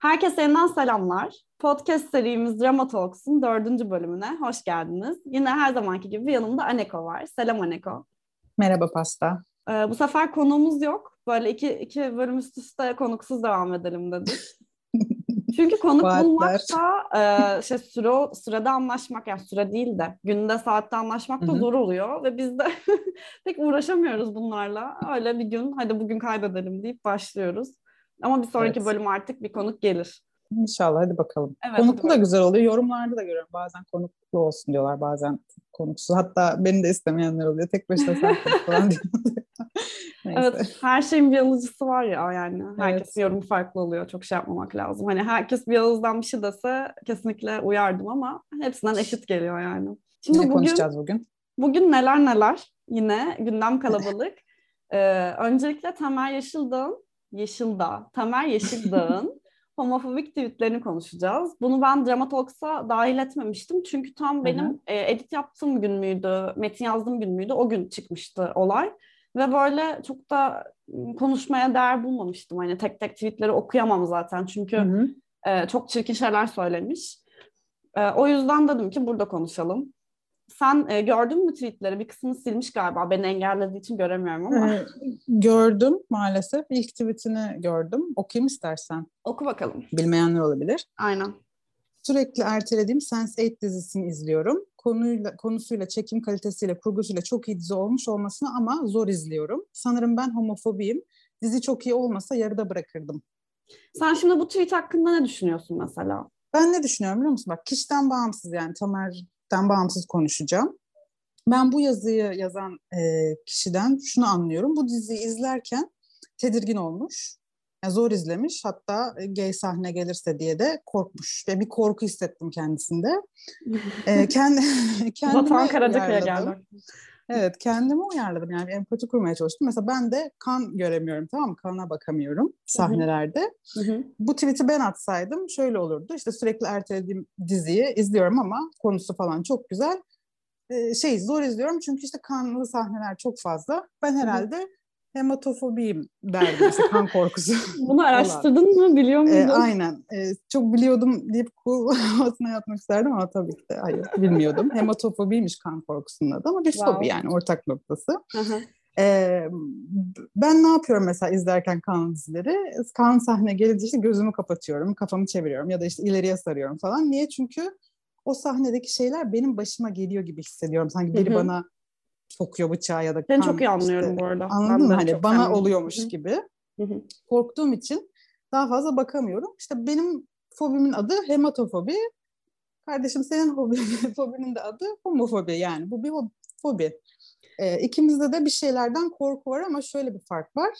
Herkese yeniden selamlar. Podcast serimiz Drama Talks'un dördüncü bölümüne hoş geldiniz. Yine her zamanki gibi yanımda Aneko var. Selam Aneko. Merhaba Pasta. Ee, bu sefer konuğumuz yok. Böyle iki, iki bölüm üst üste konuksuz devam edelim dedik. Çünkü konuk bulmak da e, şey, süre, sürede anlaşmak, yani süre değil de günde saatte anlaşmak da zor oluyor. Ve biz de pek uğraşamıyoruz bunlarla. Öyle bir gün hadi bugün kaydedelim deyip başlıyoruz. Ama bir sonraki evet. bölüm artık bir konuk gelir. İnşallah hadi bakalım. Evet, konuklu da güzel oluyor. Yorumlarda da görüyorum. Bazen konuklu olsun diyorlar. Bazen konuksuz. Hatta beni de istemeyenler oluyor. Tek başına sen falan diyorlar. evet. Her şeyin bir alıcısı var ya yani. Herkes evet. yorumu farklı oluyor. Çok şey yapmamak lazım. Hani herkes bir ağızdan bir şey dese kesinlikle uyardım ama hepsinden eşit geliyor yani. Şimdi ne bugün, konuşacağız bugün? Bugün neler neler. Yine gündem kalabalık. ee, öncelikle Tamer Yeşildağ'ın Yeşildağ, Tamer Yeşildağ'ın homofobik tweetlerini konuşacağız. Bunu ben Dramatalks'a dahil etmemiştim. Çünkü tam benim e, edit yaptığım gün müydü, metin yazdığım gün müydü o gün çıkmıştı olay. Ve böyle çok da konuşmaya değer bulmamıştım. Hani tek tek tweetleri okuyamam zaten çünkü. E, çok çirkin şeyler söylemiş. E, o yüzden dedim ki burada konuşalım. Sen e, gördün mü tweetleri? Bir kısmını silmiş galiba. Beni engellediği için göremiyorum ama. Ee, gördüm maalesef. İlk tweetini gördüm. Okuyayım istersen. Oku bakalım. Bilmeyenler olabilir. Aynen. Sürekli ertelediğim Sense8 dizisini izliyorum. Konuyla, konusuyla, çekim kalitesiyle, kurgusuyla çok iyi dizi olmuş olmasına ama zor izliyorum. Sanırım ben homofobiyim. Dizi çok iyi olmasa yarıda bırakırdım. Sen şimdi bu tweet hakkında ne düşünüyorsun mesela? Ben ne düşünüyorum biliyor musun? Bak kişiden bağımsız yani Tamer kişilikten bağımsız konuşacağım. Ben bu yazıyı yazan e, kişiden şunu anlıyorum. Bu diziyi izlerken tedirgin olmuş. Yani zor izlemiş. Hatta e, gay sahne gelirse diye de korkmuş. Ve bir korku hissettim kendisinde. e, kendi, kendime Batuhan Karacakaya geldi. Evet kendimi uyarladım yani empati kurmaya çalıştım. Mesela ben de kan göremiyorum tamam mı? Kana bakamıyorum sahnelerde. Hı hı. Bu tweet'i ben atsaydım şöyle olurdu. İşte sürekli ertelediğim diziyi izliyorum ama konusu falan çok güzel. Ee, şey zor izliyorum çünkü işte kanlı sahneler çok fazla. Ben herhalde hı hı hematofobiyim derdim işte kan korkusu. Bunu araştırdın mı biliyor muydun? E, aynen. E, çok biliyordum deyip cool havasına yatmak isterdim ama tabii ki de hayır bilmiyordum. Hematofobiymiş kan korkusunun adı ama bir wow. fobi yani ortak noktası. Ee, ben ne yapıyorum mesela izlerken kan dizileri? Kan sahne gelince işte gözümü kapatıyorum, kafamı çeviriyorum ya da işte ileriye sarıyorum falan. Niye? Çünkü o sahnedeki şeyler benim başıma geliyor gibi hissediyorum. Sanki biri bana sokuyor bıçağı ya da Ben çok iyi anlıyorum işte, bu arada. Anladın mı? Hani bana anladım. oluyormuş Hı-hı. gibi. Hı-hı. Korktuğum için daha fazla bakamıyorum. İşte benim fobimin adı hematofobi. Kardeşim senin hobi, fobinin de adı homofobi yani. Bu bir fobi. Ee, ikimizde de bir şeylerden korku var ama şöyle bir fark var.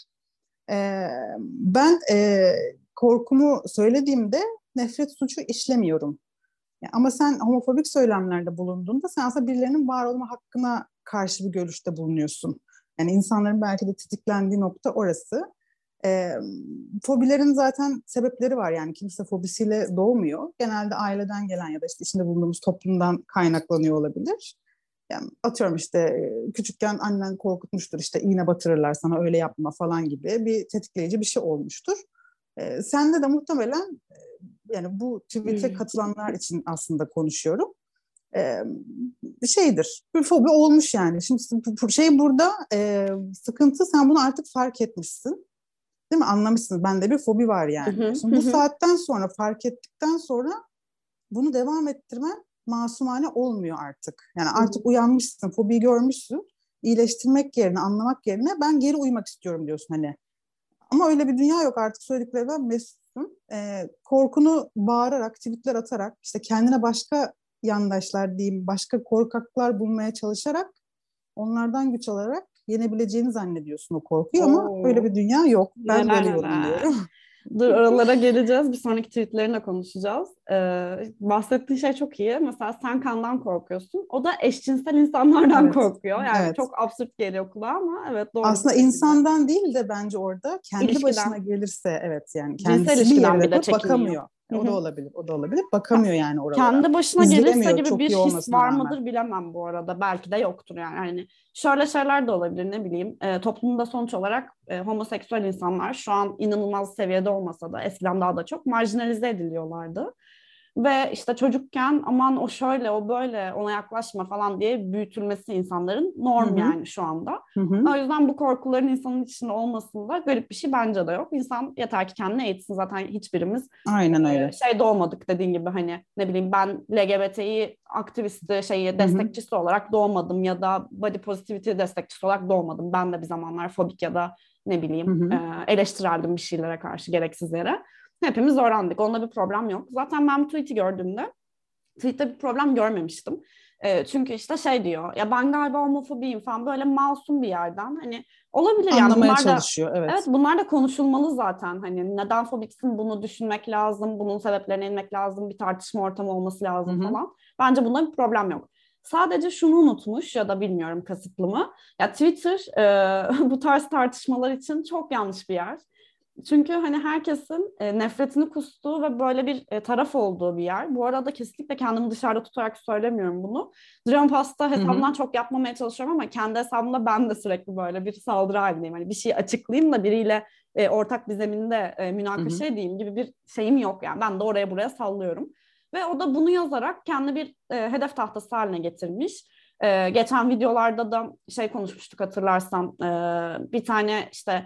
Ee, ben e, korkumu söylediğimde nefret suçu işlemiyorum. Ama sen homofobik söylemlerde bulunduğunda sen aslında birilerinin var olma hakkına karşı bir görüşte bulunuyorsun. Yani insanların belki de tetiklendiği nokta orası. E, fobilerin zaten sebepleri var yani kimse fobisiyle doğmuyor. Genelde aileden gelen ya da işte içinde bulunduğumuz toplumdan kaynaklanıyor olabilir. Yani atıyorum işte küçükken annen korkutmuştur işte iğne batırırlar sana öyle yapma falan gibi bir tetikleyici bir şey olmuştur. E, sende de muhtemelen yani bu tweet'e hmm. katılanlar için aslında konuşuyorum e, şeydir. Bir fobi olmuş yani. Şimdi şey burada e, sıkıntı sen bunu artık fark etmişsin. Değil mi? Anlamışsın. Bende bir fobi var yani. Şimdi bu saatten sonra fark ettikten sonra bunu devam ettirmen masumane olmuyor artık. Yani artık uyanmışsın, fobiyi görmüşsün. İyileştirmek yerine, anlamak yerine ben geri uyumak istiyorum diyorsun hani. Ama öyle bir dünya yok artık söylediklerimden mesutsun. Ee, korkunu bağırarak, tweetler atarak, işte kendine başka yandaşlar diyeyim başka korkaklar bulmaya çalışarak onlardan güç alarak yenebileceğini zannediyorsun o korkuyu Oo. ama öyle bir dünya yok. Ben böyle yorumluyorum. Dur oralara geleceğiz. Bir sonraki tweetlerine konuşacağız. Ee, bahsettiğin şey çok iyi. Mesela sen kandan korkuyorsun. O da eşcinsel insanlardan evet. korkuyor. Yani evet. çok absürt geliyor kulağa ama evet doğru. Aslında insandan değil de bence orada kendi İlişkiden. başına gelirse evet yani kendisi bir yerine bakamıyor. O da olabilir, o da olabilir. Bakamıyor yani oralara. Kendi başına gelirse gibi bir his var mıdır rağmen. bilemem bu arada. Belki de yoktur yani. yani şöyle şeyler de olabilir ne bileyim. E, toplumda sonuç olarak e, homoseksüel insanlar şu an inanılmaz seviyede olmasa da eskiden daha da çok marjinalize ediliyorlardı. Ve işte çocukken aman o şöyle o böyle ona yaklaşma falan diye büyütülmesi insanların norm Hı-hı. yani şu anda. Hı-hı. O yüzden bu korkuların insanın içinde olmasında garip bir şey bence de yok. İnsan yeter ki kendini eğitsin zaten hiçbirimiz. Aynen öyle. Şey doğmadık dediğin gibi hani ne bileyim ben LGBT'yi aktivisti şeyi destekçisi Hı-hı. olarak doğmadım ya da body positivity destekçisi olarak doğmadım. Ben de bir zamanlar fobik ya da ne bileyim e, eleştireldim bir şeylere karşı gereksiz yere. Hepimiz öğrendik. Onunla bir problem yok. Zaten ben bu tweet'i gördüğümde tweet'te bir problem görmemiştim. E, çünkü işte şey diyor ya ben galiba homofobiyim falan böyle masum bir yerden hani olabilir yani. Anlamaya bunlar çalışıyor da, evet. Evet bunlar da konuşulmalı zaten hani neden fobiksin bunu düşünmek lazım bunun sebeplerine inmek lazım bir tartışma ortamı olması lazım Hı-hı. falan. Bence bunda bir problem yok. Sadece şunu unutmuş ya da bilmiyorum kasıtlı mı? Ya Twitter e, bu tarz tartışmalar için çok yanlış bir yer. Çünkü hani herkesin e, nefretini kustuğu ve böyle bir e, taraf olduğu bir yer. Bu arada kesinlikle kendimi dışarıda tutarak söylemiyorum bunu. Drone Pasta hesabından Hı-hı. çok yapmamaya çalışıyorum ama kendi hesabımda ben de sürekli böyle bir saldırı halindeyim. Hani bir şey açıklayayım da biriyle e, ortak bir zeminde e, münakaşa edeyim gibi bir şeyim yok yani. Ben de oraya buraya sallıyorum. Ve o da bunu yazarak kendi bir e, hedef tahtası haline getirmiş. E, geçen videolarda da şey konuşmuştuk hatırlarsan e, bir tane işte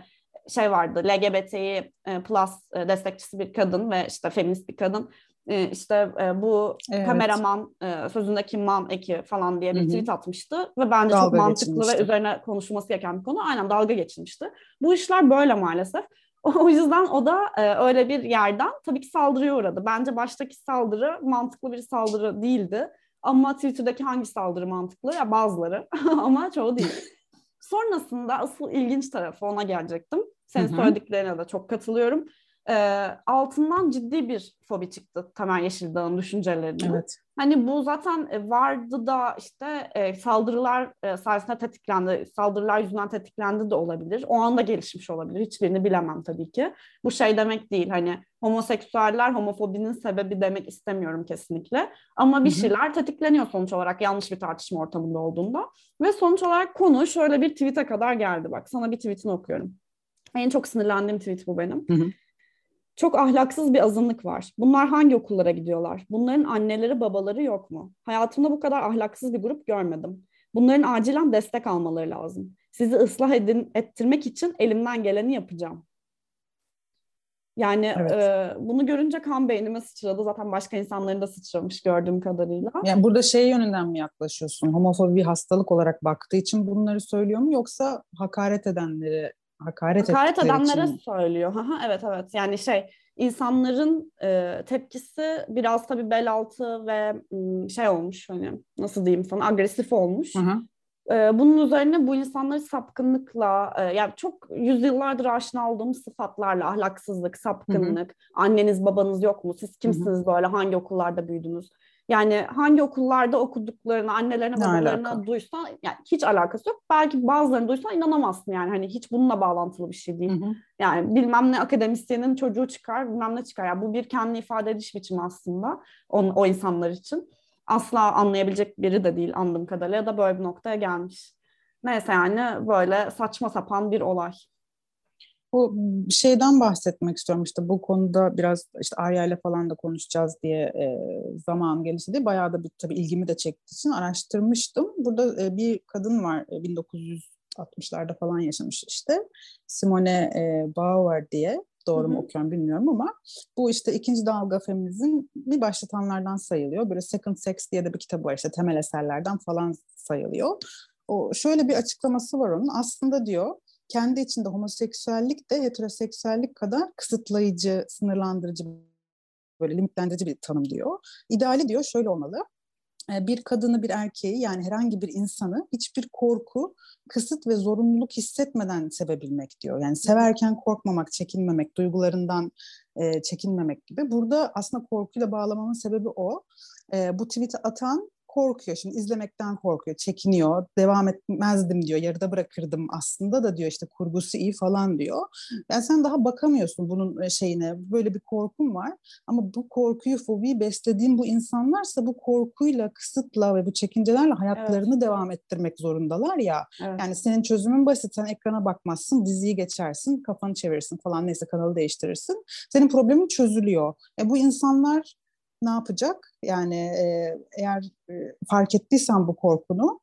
şey vardı LGBT'yi e, plus e, destekçisi bir kadın ve işte feminist bir kadın e, işte bu evet. kameraman sözündeki man eki falan diye bir Hı-hı. tweet atmıştı ve bence dalga çok mantıklı ve üzerine konuşulması gereken bir konu. Aynen dalga geçilmişti. Bu işler böyle maalesef. O yüzden o da öyle bir yerden tabii ki saldırıya uğradı. Bence baştaki saldırı mantıklı bir saldırı değildi. Ama Twitter'daki hangi saldırı mantıklı? Ya bazıları ama çoğu değil. Sonrasında asıl ilginç tarafı ona gelecektim. Senin Hı-hı. söylediklerine de çok katılıyorum. E, altından ciddi bir fobi çıktı Tamer Yeşildağ'ın düşüncelerinin. Evet. Hani bu zaten e, vardı da işte e, saldırılar e, sayesinde tetiklendi, saldırılar yüzünden tetiklendi de olabilir. O anda gelişmiş olabilir. Hiçbirini bilemem tabii ki. Bu şey demek değil hani homoseksüeller homofobinin sebebi demek istemiyorum kesinlikle. Ama bir şeyler tetikleniyor sonuç olarak yanlış bir tartışma ortamında olduğunda. Ve sonuç olarak konu şöyle bir tweet'e kadar geldi. Bak sana bir tweet'ini okuyorum. En çok sinirlendiğim tweet bu benim. Hı hı. Çok ahlaksız bir azınlık var. Bunlar hangi okullara gidiyorlar? Bunların anneleri babaları yok mu? Hayatımda bu kadar ahlaksız bir grup görmedim. Bunların acilen destek almaları lazım. Sizi ıslah edin, ettirmek için elimden geleni yapacağım. Yani evet. e, bunu görünce kan beynime sıçradı. Zaten başka insanların da sıçramış gördüğüm kadarıyla. Yani burada şey yönünden mi yaklaşıyorsun? Homofobi bir hastalık olarak baktığı için bunları söylüyor mu? Yoksa hakaret edenleri hakaret, hakaret edenlere için. söylüyor. evet evet yani şey insanların e, tepkisi biraz tabii bel altı ve şey olmuş hani nasıl diyeyim sana agresif olmuş. Hı hı. E, bunun üzerine bu insanları sapkınlıkla e, yani çok yüzyıllardır aşina olduğum sıfatlarla ahlaksızlık, sapkınlık, hı hı. anneniz babanız yok mu? Siz kimsiniz hı hı. böyle hangi okullarda büyüdünüz? Yani hangi okullarda okuduklarını annelerine babalarına duysan yani hiç alakası yok. Belki bazılarını duysan inanamazsın yani hani hiç bununla bağlantılı bir şey değil. Hı hı. Yani bilmem ne akademisyenin çocuğu çıkar bilmem ne çıkar. Yani bu bir kendi ifade ediş biçimi aslında o, o insanlar için. Asla anlayabilecek biri de değil anladığım kadarıyla ya da böyle bir noktaya gelmiş. Neyse yani böyle saçma sapan bir olay. Bu şeyden bahsetmek istiyorum işte bu konuda biraz işte Arya ile falan da konuşacağız diye e, zaman gelişti diye bayağı da bir, tabii ilgimi de çektiği için araştırmıştım. Burada e, bir kadın var e, 1960'larda falan yaşamış işte Simone e, Bauer diye doğru mu okuyorum bilmiyorum ama bu işte ikinci dalga feminizm bir başlatanlardan sayılıyor. Böyle Second Sex diye de bir kitabı var işte temel eserlerden falan sayılıyor. O şöyle bir açıklaması var onun. Aslında diyor kendi içinde homoseksüellik de heteroseksüellik kadar kısıtlayıcı, sınırlandırıcı, böyle limitlendirici bir tanım diyor. İdeali diyor şöyle olmalı. Bir kadını, bir erkeği yani herhangi bir insanı hiçbir korku, kısıt ve zorunluluk hissetmeden sevebilmek diyor. Yani severken korkmamak, çekinmemek, duygularından çekinmemek gibi. Burada aslında korkuyla bağlamamın sebebi o. E, bu tweet'i atan korkuyor. Şimdi izlemekten korkuyor, çekiniyor. Devam etmezdim diyor. Yarıda bırakırdım aslında da diyor işte kurgusu iyi falan diyor. Yani sen daha bakamıyorsun bunun e, şeyine. Böyle bir korkun var. Ama bu korkuyu, fobiyi beslediğin bu insanlarsa bu korkuyla, kısıtla ve bu çekincelerle hayatlarını evet. devam ettirmek zorundalar ya. Evet. Yani senin çözümün basit. Sen ekrana bakmazsın, diziyi geçersin, kafanı çevirirsin falan neyse kanalı değiştirirsin. Senin problemin çözülüyor. E bu insanlar ne yapacak? Yani e, eğer e, fark ettiysen bu korkunu,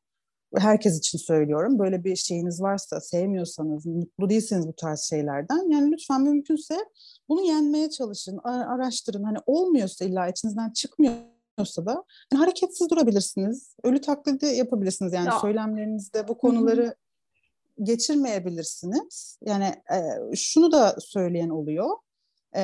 herkes için söylüyorum. Böyle bir şeyiniz varsa, sevmiyorsanız, mutlu değilseniz bu tarz şeylerden, yani lütfen mümkünse bunu yenmeye çalışın, araştırın. Hani olmuyorsa illa içinizden çıkmıyorsa da yani hareketsiz durabilirsiniz. Ölü taklidi yapabilirsiniz. Yani ya. söylemlerinizde bu konuları geçirmeyebilirsiniz. Yani e, şunu da söyleyen oluyor. E,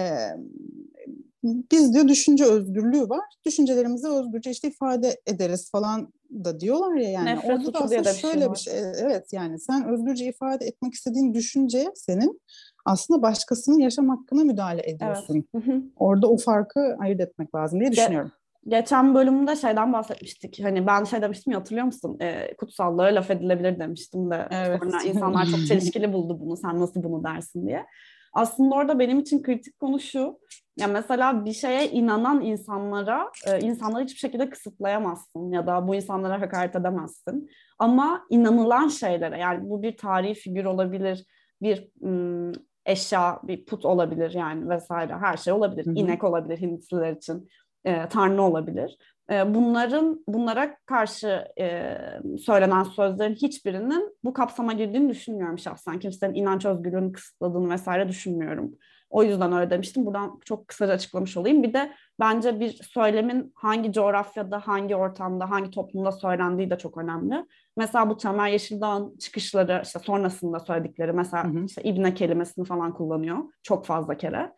biz diyor düşünce özgürlüğü var. Düşüncelerimizi özgürce işte ifade ederiz falan da diyorlar ya yani. Nefret Orada da aslında şey şöyle bir şey, bir şey evet yani sen özgürce ifade etmek istediğin düşünce senin aslında başkasının yaşam hakkına müdahale ediyorsun. Evet. Orada o farkı ayırt etmek lazım diye düşünüyorum. geçen bölümde şeyden bahsetmiştik. Hani ben şey demiştim ya hatırlıyor musun? E, kutsallığa laf edilebilir demiştim de. Evet. Sonra insanlar çok çelişkili buldu bunu. Sen nasıl bunu dersin diye. Aslında orada benim için kritik konu şu. Ya mesela bir şeye inanan insanlara, e, insanları hiçbir şekilde kısıtlayamazsın ya da bu insanlara hakaret edemezsin. Ama inanılan şeylere yani bu bir tarihi figür olabilir, bir ım, eşya, bir put olabilir yani vesaire her şey olabilir. Hı hı. İnek olabilir Hintliler için, e, tanrı olabilir. E, bunların bunlara karşı e, söylenen sözlerin hiçbirinin bu kapsama girdiğini düşünmüyorum şahsen. Kimsenin inanç özgürlüğünü kısıtladığını vesaire düşünmüyorum. O yüzden öyle demiştim. Buradan çok kısaca açıklamış olayım. Bir de bence bir söylemin hangi coğrafyada, hangi ortamda, hangi toplumda söylendiği de çok önemli. Mesela bu Temel Yeşildağ'ın çıkışları, işte sonrasında söyledikleri, mesela hı hı. işte İbne kelimesini falan kullanıyor çok fazla kere.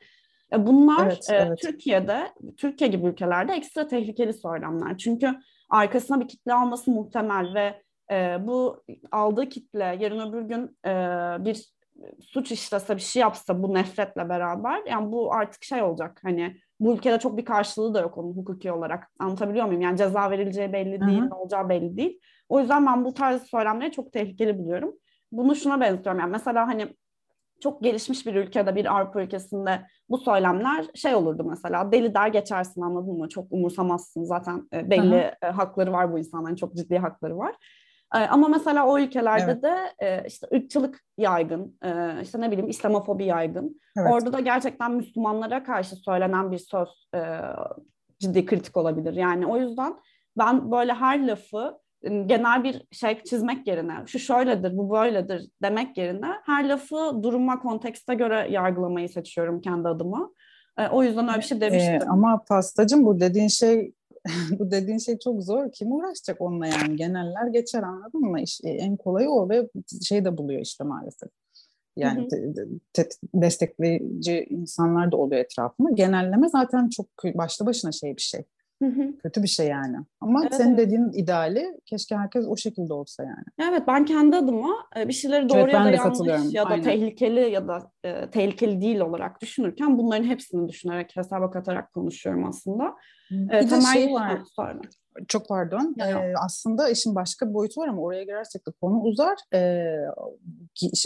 E, bunlar evet, e, evet. Türkiye'de, Türkiye gibi ülkelerde ekstra tehlikeli söylemler. Çünkü arkasına bir kitle alması muhtemel ve e, bu aldığı kitle yarın öbür gün e, bir suç işlese bir şey yapsa bu nefretle beraber yani bu artık şey olacak hani bu ülkede çok bir karşılığı da yok onun hukuki olarak anlatabiliyor muyum? Yani ceza verileceği belli değil, Hı-hı. ne olacağı belli değil. O yüzden ben bu tarz söylemleri çok tehlikeli buluyorum. Bunu şuna benziyorum yani mesela hani çok gelişmiş bir ülkede, bir Avrupa ülkesinde bu söylemler şey olurdu mesela deli der geçersin anladın mı? Çok umursamazsın zaten e, belli Aha. hakları var bu insanların çok ciddi hakları var. E, ama mesela o ülkelerde evet. de e, işte ırkçılık yaygın, işte ne bileyim İslamofobi yaygın. Evet. Orada da gerçekten Müslümanlara karşı söylenen bir söz ciddi kritik olabilir. Yani o yüzden ben böyle her lafı genel bir şey çizmek yerine şu şöyledir, bu böyledir demek yerine her lafı duruma, kontekste göre yargılamayı seçiyorum kendi adıma. E, o yüzden öyle bir şey demiştim. E, ama pastacım bu dediğin şey bu dediğin şey çok zor. Kim uğraşacak onunla yani? Geneller geçer anladın mı? İşte en kolayı o ve şey de buluyor işte maalesef. Yani hı hı. Te, destekleyici insanlar da oluyor etrafında. Genelleme zaten çok başlı başına şey bir şey. Hı hı. Kötü bir şey yani. Ama evet, senin evet. dediğin ideali keşke herkes o şekilde olsa yani. Evet ben kendi adıma e, bir şeyleri doğru evet, ya da yanlış ya da Aynen. tehlikeli ya da e, tehlikeli değil olarak düşünürken bunların hepsini düşünerek hesaba katarak konuşuyorum aslında. Bir e, de şey var. Sonra. Çok pardon. Ee, aslında işin başka bir boyutu var ama oraya girersek de konu uzar. Ee,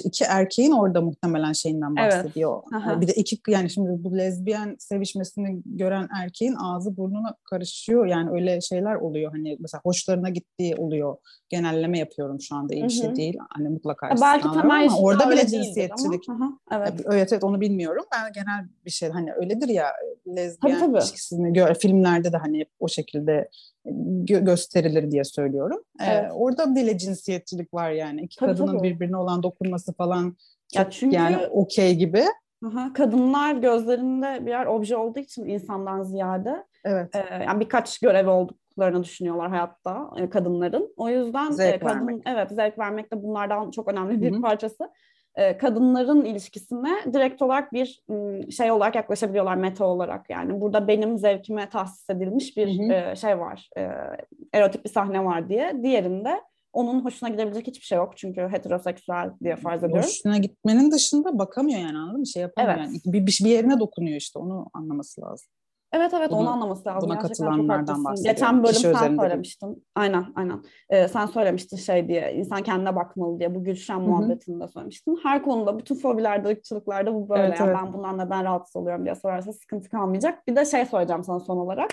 iki erkeğin orada muhtemelen şeyinden bahsediyor. Evet. Bir de iki yani şimdi bu lezbiyen sevişmesini gören erkeğin ağzı burnuna karışıyor. Yani öyle şeyler oluyor. Hani mesela hoşlarına gittiği oluyor. Genelleme yapıyorum şu anda iyi bir şey değil. Hani mutlaka Belki temel ama orada bile cinsiyetçilik. Evet. evet evet onu bilmiyorum. Ben genel bir şey hani öyledir ya lezbiyen tabii, tabii. ilişkisini gör, filmlerde de hani o şekilde gö- gösterilir diye söylüyorum. Ee, evet. Ee, orada bile cinsiyetçilik var yani. İki tabii, kadının tabii. birbirine olan dokunması falan çok ya çünkü, yani okey gibi. Aha, kadınlar gözlerinde birer obje olduğu için insandan ziyade evet. e, yani birkaç görev olduklarını düşünüyorlar hayatta e, kadınların. O yüzden zevk e, kadın vermek. evet zevk vermek de bunlardan çok önemli bir Hı-hı. parçası. E, kadınların ilişkisine direkt olarak bir şey olarak yaklaşabiliyorlar meta olarak yani burada benim zevkime tahsis edilmiş bir hı hı. E, şey var e, erotik bir sahne var diye diğerinde onun hoşuna gidebilecek hiçbir şey yok çünkü heteroseksüel diye farz ediyorum. Hoşuna gitmenin dışında bakamıyor yani anladın mı? Şey yapamıyor evet. yani bir, bir yerine dokunuyor işte onu anlaması lazım. Evet evet bunu, onu anlaması lazım. Buna katılanlardan bahsediyorum. Geçen bölüm Kişi sen söylemiştin. Aynen aynen. Ee, sen söylemiştin şey diye insan kendine bakmalı diye bu Gülşen muhabbetinde söylemiştin. Her konuda bütün fobilerde, ırkçılıklarda bu böyle. Evet, yani evet. Ben bundan neden rahatsız oluyorum diye sorarsa sıkıntı kalmayacak. Bir de şey söyleyeceğim sana son olarak.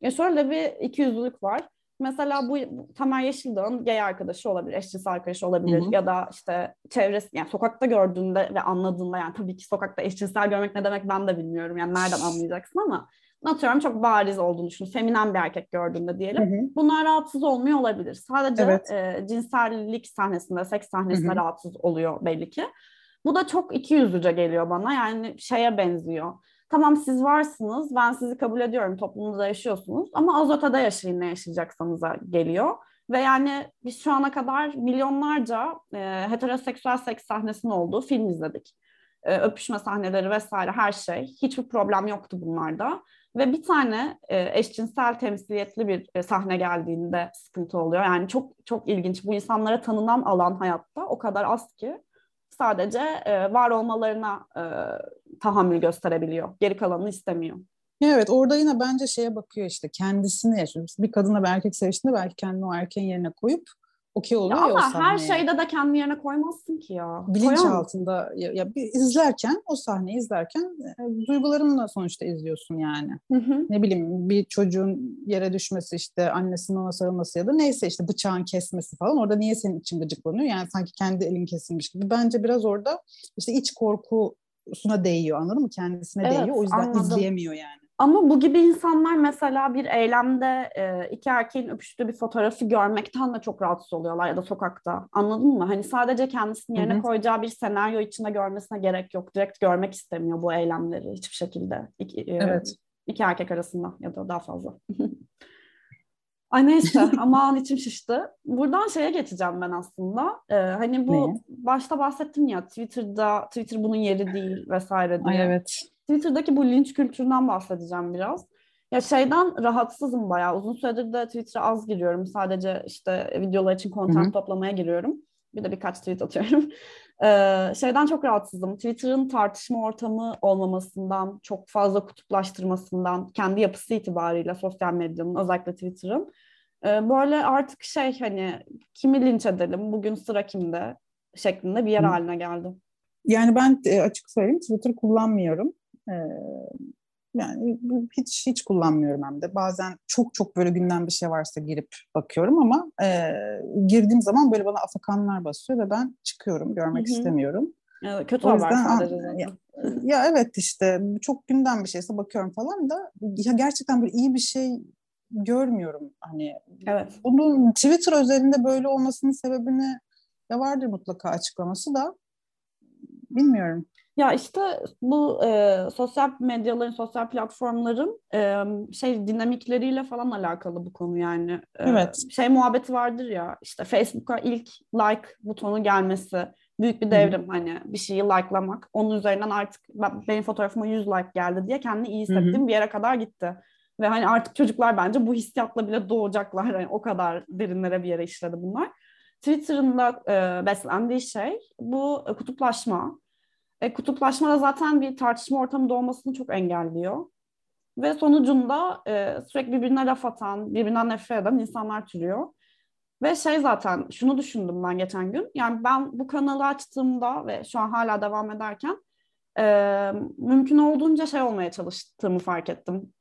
Ya şöyle bir ikiyüzlülük var. Mesela bu, Tamer Yeşildağ'ın gay arkadaşı olabilir, eşcinsel arkadaşı olabilir Hı-hı. ya da işte çevresi yani sokakta gördüğünde ve anladığında yani tabii ki sokakta eşcinsel görmek ne demek ben de bilmiyorum yani nereden anlayacaksın ama atıyorum çok bariz olduğunu düşün. Feminen bir erkek gördüğünde diyelim. Hı hı. Bunlar rahatsız olmuyor olabilir. Sadece evet. e, cinsellik sahnesinde, seks sahnesinde hı hı. rahatsız oluyor belli ki. Bu da çok iki yüzlüce geliyor bana. Yani şeye benziyor. Tamam siz varsınız, ben sizi kabul ediyorum, toplumda yaşıyorsunuz ama az ötede yaşayın ne yaşayacaksanıza geliyor. Ve yani biz şu ana kadar milyonlarca e, heteroseksüel seks sahnesinin olduğu film izledik. E, öpüşme sahneleri vesaire her şey. Hiçbir problem yoktu bunlarda. Ve bir tane e, eşcinsel temsiliyetli bir e, sahne geldiğinde sıkıntı oluyor. Yani çok çok ilginç. Bu insanlara tanınan alan hayatta o kadar az ki sadece e, var olmalarına tahammül gösterebiliyor. Geri kalanını istemiyor. Evet orada yine bence şeye bakıyor işte kendisini yaşıyor. Bir kadınla bir erkek seviştiğinde belki kendini o erkeğin yerine koyup okey oluyor ya, ya ama her şeyde de kendi yerine koymazsın ki ya. Bilinç altında ya, ya bir izlerken o sahneyi izlerken e, duygularınla sonuçta izliyorsun yani. Hı hı. Ne bileyim bir çocuğun yere düşmesi işte annesinin ona sarılması ya da neyse işte bıçağın kesmesi falan orada niye senin için gıcıklanıyor? Yani sanki kendi elin kesilmiş gibi. Bence biraz orada işte iç korkusuna değiyor anladın mı? Kendisine evet, değiyor o yüzden anladım. izleyemiyor yani. Ama bu gibi insanlar mesela bir eylemde e, iki erkeğin öpüştüğü bir fotoğrafı görmekten de çok rahatsız oluyorlar ya da sokakta. Anladın mı? Hani sadece kendisini yerine Hı-hı. koyacağı bir senaryo içinde görmesine gerek yok. Direkt görmek istemiyor bu eylemleri hiçbir şekilde. İki, e, evet. iki erkek arasında ya da daha fazla. Ay neyse aman içim şişti. Buradan şeye geçeceğim ben aslında. Ee, hani bu ne? başta bahsettim ya Twitter'da Twitter bunun yeri değil vesaire diye. Ay evet. Twitter'daki bu linç kültüründen bahsedeceğim biraz. Ya şeyden rahatsızım bayağı. Uzun süredir de Twitter'a az giriyorum. Sadece işte videolar için content toplamaya giriyorum. Bir de birkaç tweet atıyorum. Ee, şeyden çok rahatsızım. Twitter'ın tartışma ortamı olmamasından, çok fazla kutuplaştırmasından, kendi yapısı itibariyle sosyal medyanın, özellikle Twitter'ın. Ee, böyle artık şey hani kimi linç edelim, bugün sıra kimde şeklinde bir yer Hı. haline geldi. Yani ben e, açık söyleyeyim Twitter kullanmıyorum. Yani hiç hiç kullanmıyorum hem de. Bazen çok çok böyle günden bir şey varsa girip bakıyorum ama e, girdiğim zaman böyle bana afakanlar basıyor ve ben çıkıyorum. Görmek Hı-hı. istemiyorum. Evet, kötü o haber sadece Ya, ya evet işte çok günden bir şeyse bakıyorum falan da ya gerçekten böyle iyi bir şey görmüyorum hani. Evet. Bunun Twitter özelinde böyle olmasının sebebini ya vardır mutlaka açıklaması da bilmiyorum. Ya işte bu e, sosyal medyaların, sosyal platformların e, şey dinamikleriyle falan alakalı bu konu yani. E, evet. Şey muhabbeti vardır ya işte Facebook'a ilk like butonu gelmesi büyük bir devrim Hı-hı. hani bir şeyi likelamak. Onun üzerinden artık benim fotoğrafıma 100 like geldi diye kendini iyi hissettiğim bir yere kadar gitti. Ve hani artık çocuklar bence bu hissiyatla bile doğacaklar. Yani o kadar derinlere bir yere işledi bunlar. Twitter'ın da e, beslendiği şey bu kutuplaşma e, kutuplaşma da zaten bir tartışma ortamı doğmasını çok engelliyor. Ve sonucunda e, sürekli birbirine laf atan, birbirinden nefret eden insanlar türüyor. Ve şey zaten şunu düşündüm ben geçen gün. Yani ben bu kanalı açtığımda ve şu an hala devam ederken e, mümkün olduğunca şey olmaya çalıştığımı fark ettim.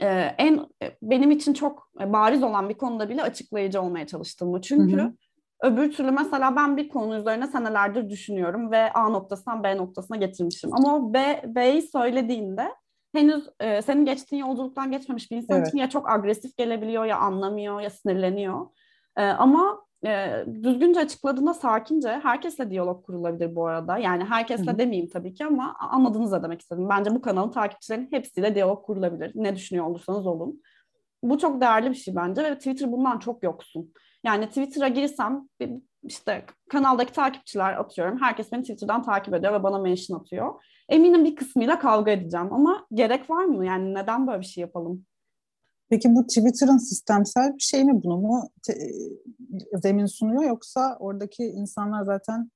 E, en e, benim için çok bariz olan bir konuda bile açıklayıcı olmaya çalıştığımı. Çünkü hı hı. Öbür türlü mesela ben bir konu üzerine senelerdir düşünüyorum ve A noktasından B noktasına getirmişim. Ama o B, B'yi söylediğinde henüz e, senin geçtiğin yolculuktan geçmemiş bir insan evet. için ya çok agresif gelebiliyor ya anlamıyor ya sinirleniyor. E, ama e, düzgünce açıkladığında sakince herkesle diyalog kurulabilir bu arada. Yani herkesle Hı-hı. demeyeyim tabii ki ama anladınız da demek istedim. Bence bu kanalın takipçilerinin hepsiyle diyalog kurulabilir. Ne düşünüyor olursanız olun. Bu çok değerli bir şey bence ve Twitter bundan çok yoksun. Yani Twitter'a girsem işte kanaldaki takipçiler atıyorum. Herkes beni Twitter'dan takip ediyor ve bana mention atıyor. Eminim bir kısmıyla kavga edeceğim ama gerek var mı? Yani neden böyle bir şey yapalım? Peki bu Twitter'ın sistemsel bir şey mi bunu mu te- zemin sunuyor yoksa oradaki insanlar zaten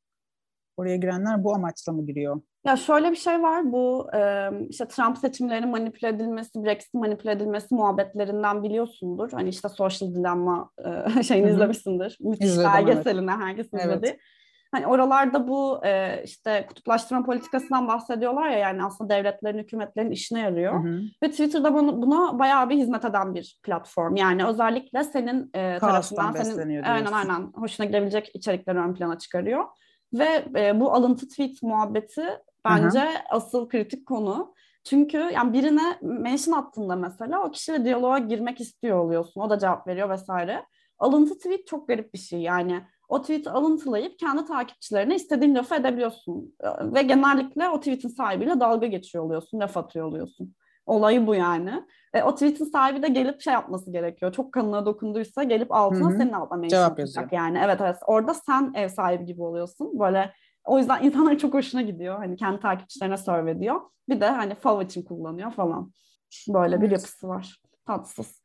oraya girenler bu amaçla mı giriyor? Ya şöyle bir şey var bu işte Trump seçimlerinin manipüle edilmesi, Brexit manipüle edilmesi muhabbetlerinden biliyorsundur. Hani işte Social Dilemma şeyini Hı-hı. izlemişsindir. Müthiş İzledim, belgeseline evet. herkes izledi. Evet. Hani oralarda bu e, işte kutuplaştırma politikasından bahsediyorlar ya yani aslında devletlerin, hükümetlerin işine yarıyor. Hı hı. Ve Twitter'da bunu, buna bayağı bir hizmet eden bir platform. Yani özellikle senin e, tarafından senin aynen aynen hoşuna gidebilecek içerikleri ön plana çıkarıyor. Ve e, bu alıntı tweet muhabbeti bence hı hı. asıl kritik konu. Çünkü yani birine mention attığında mesela o kişiyle diyaloğa girmek istiyor oluyorsun. O da cevap veriyor vesaire. Alıntı tweet çok garip bir şey yani o tweet'i alıntılayıp kendi takipçilerine istediğin lafı edebiliyorsun. Ve genellikle o tweet'in sahibiyle dalga geçiyor oluyorsun, laf atıyor oluyorsun. Olayı bu yani. E, o tweet'in sahibi de gelip şey yapması gerekiyor. Çok kanına dokunduysa gelip altına Hı-hı. senin altına Cevap yazıyor. Yani evet evet. Orada sen ev sahibi gibi oluyorsun. Böyle o yüzden insanların çok hoşuna gidiyor. Hani kendi takipçilerine serve ediyor. Bir de hani fav için kullanıyor falan. Böyle bir yapısı var. Tatsız.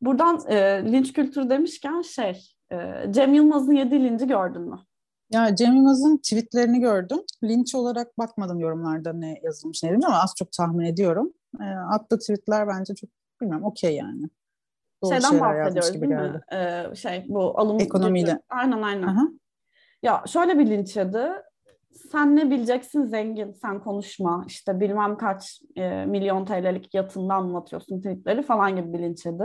Buradan e, linç kültürü demişken şey ee, Cem Yılmaz'ın yediği linci gördün mü? Ya Cem Yılmaz'ın tweetlerini gördüm. Linç olarak bakmadım yorumlarda ne yazılmış ne ama az çok tahmin ediyorum. E, attığı tweetler bence çok bilmem okey yani. Doğru Şeyden bahsediyoruz gibi değil geldi. mi? Ee, şey bu alım ekonomiyle. Gücü. Aynen aynen. Aha. Ya şöyle bir linç yedi. Sen ne bileceksin zengin, sen konuşma. İşte bilmem kaç e, milyon TL'lik yatında anlatıyorsun tweetleri falan gibi bir linç yedi.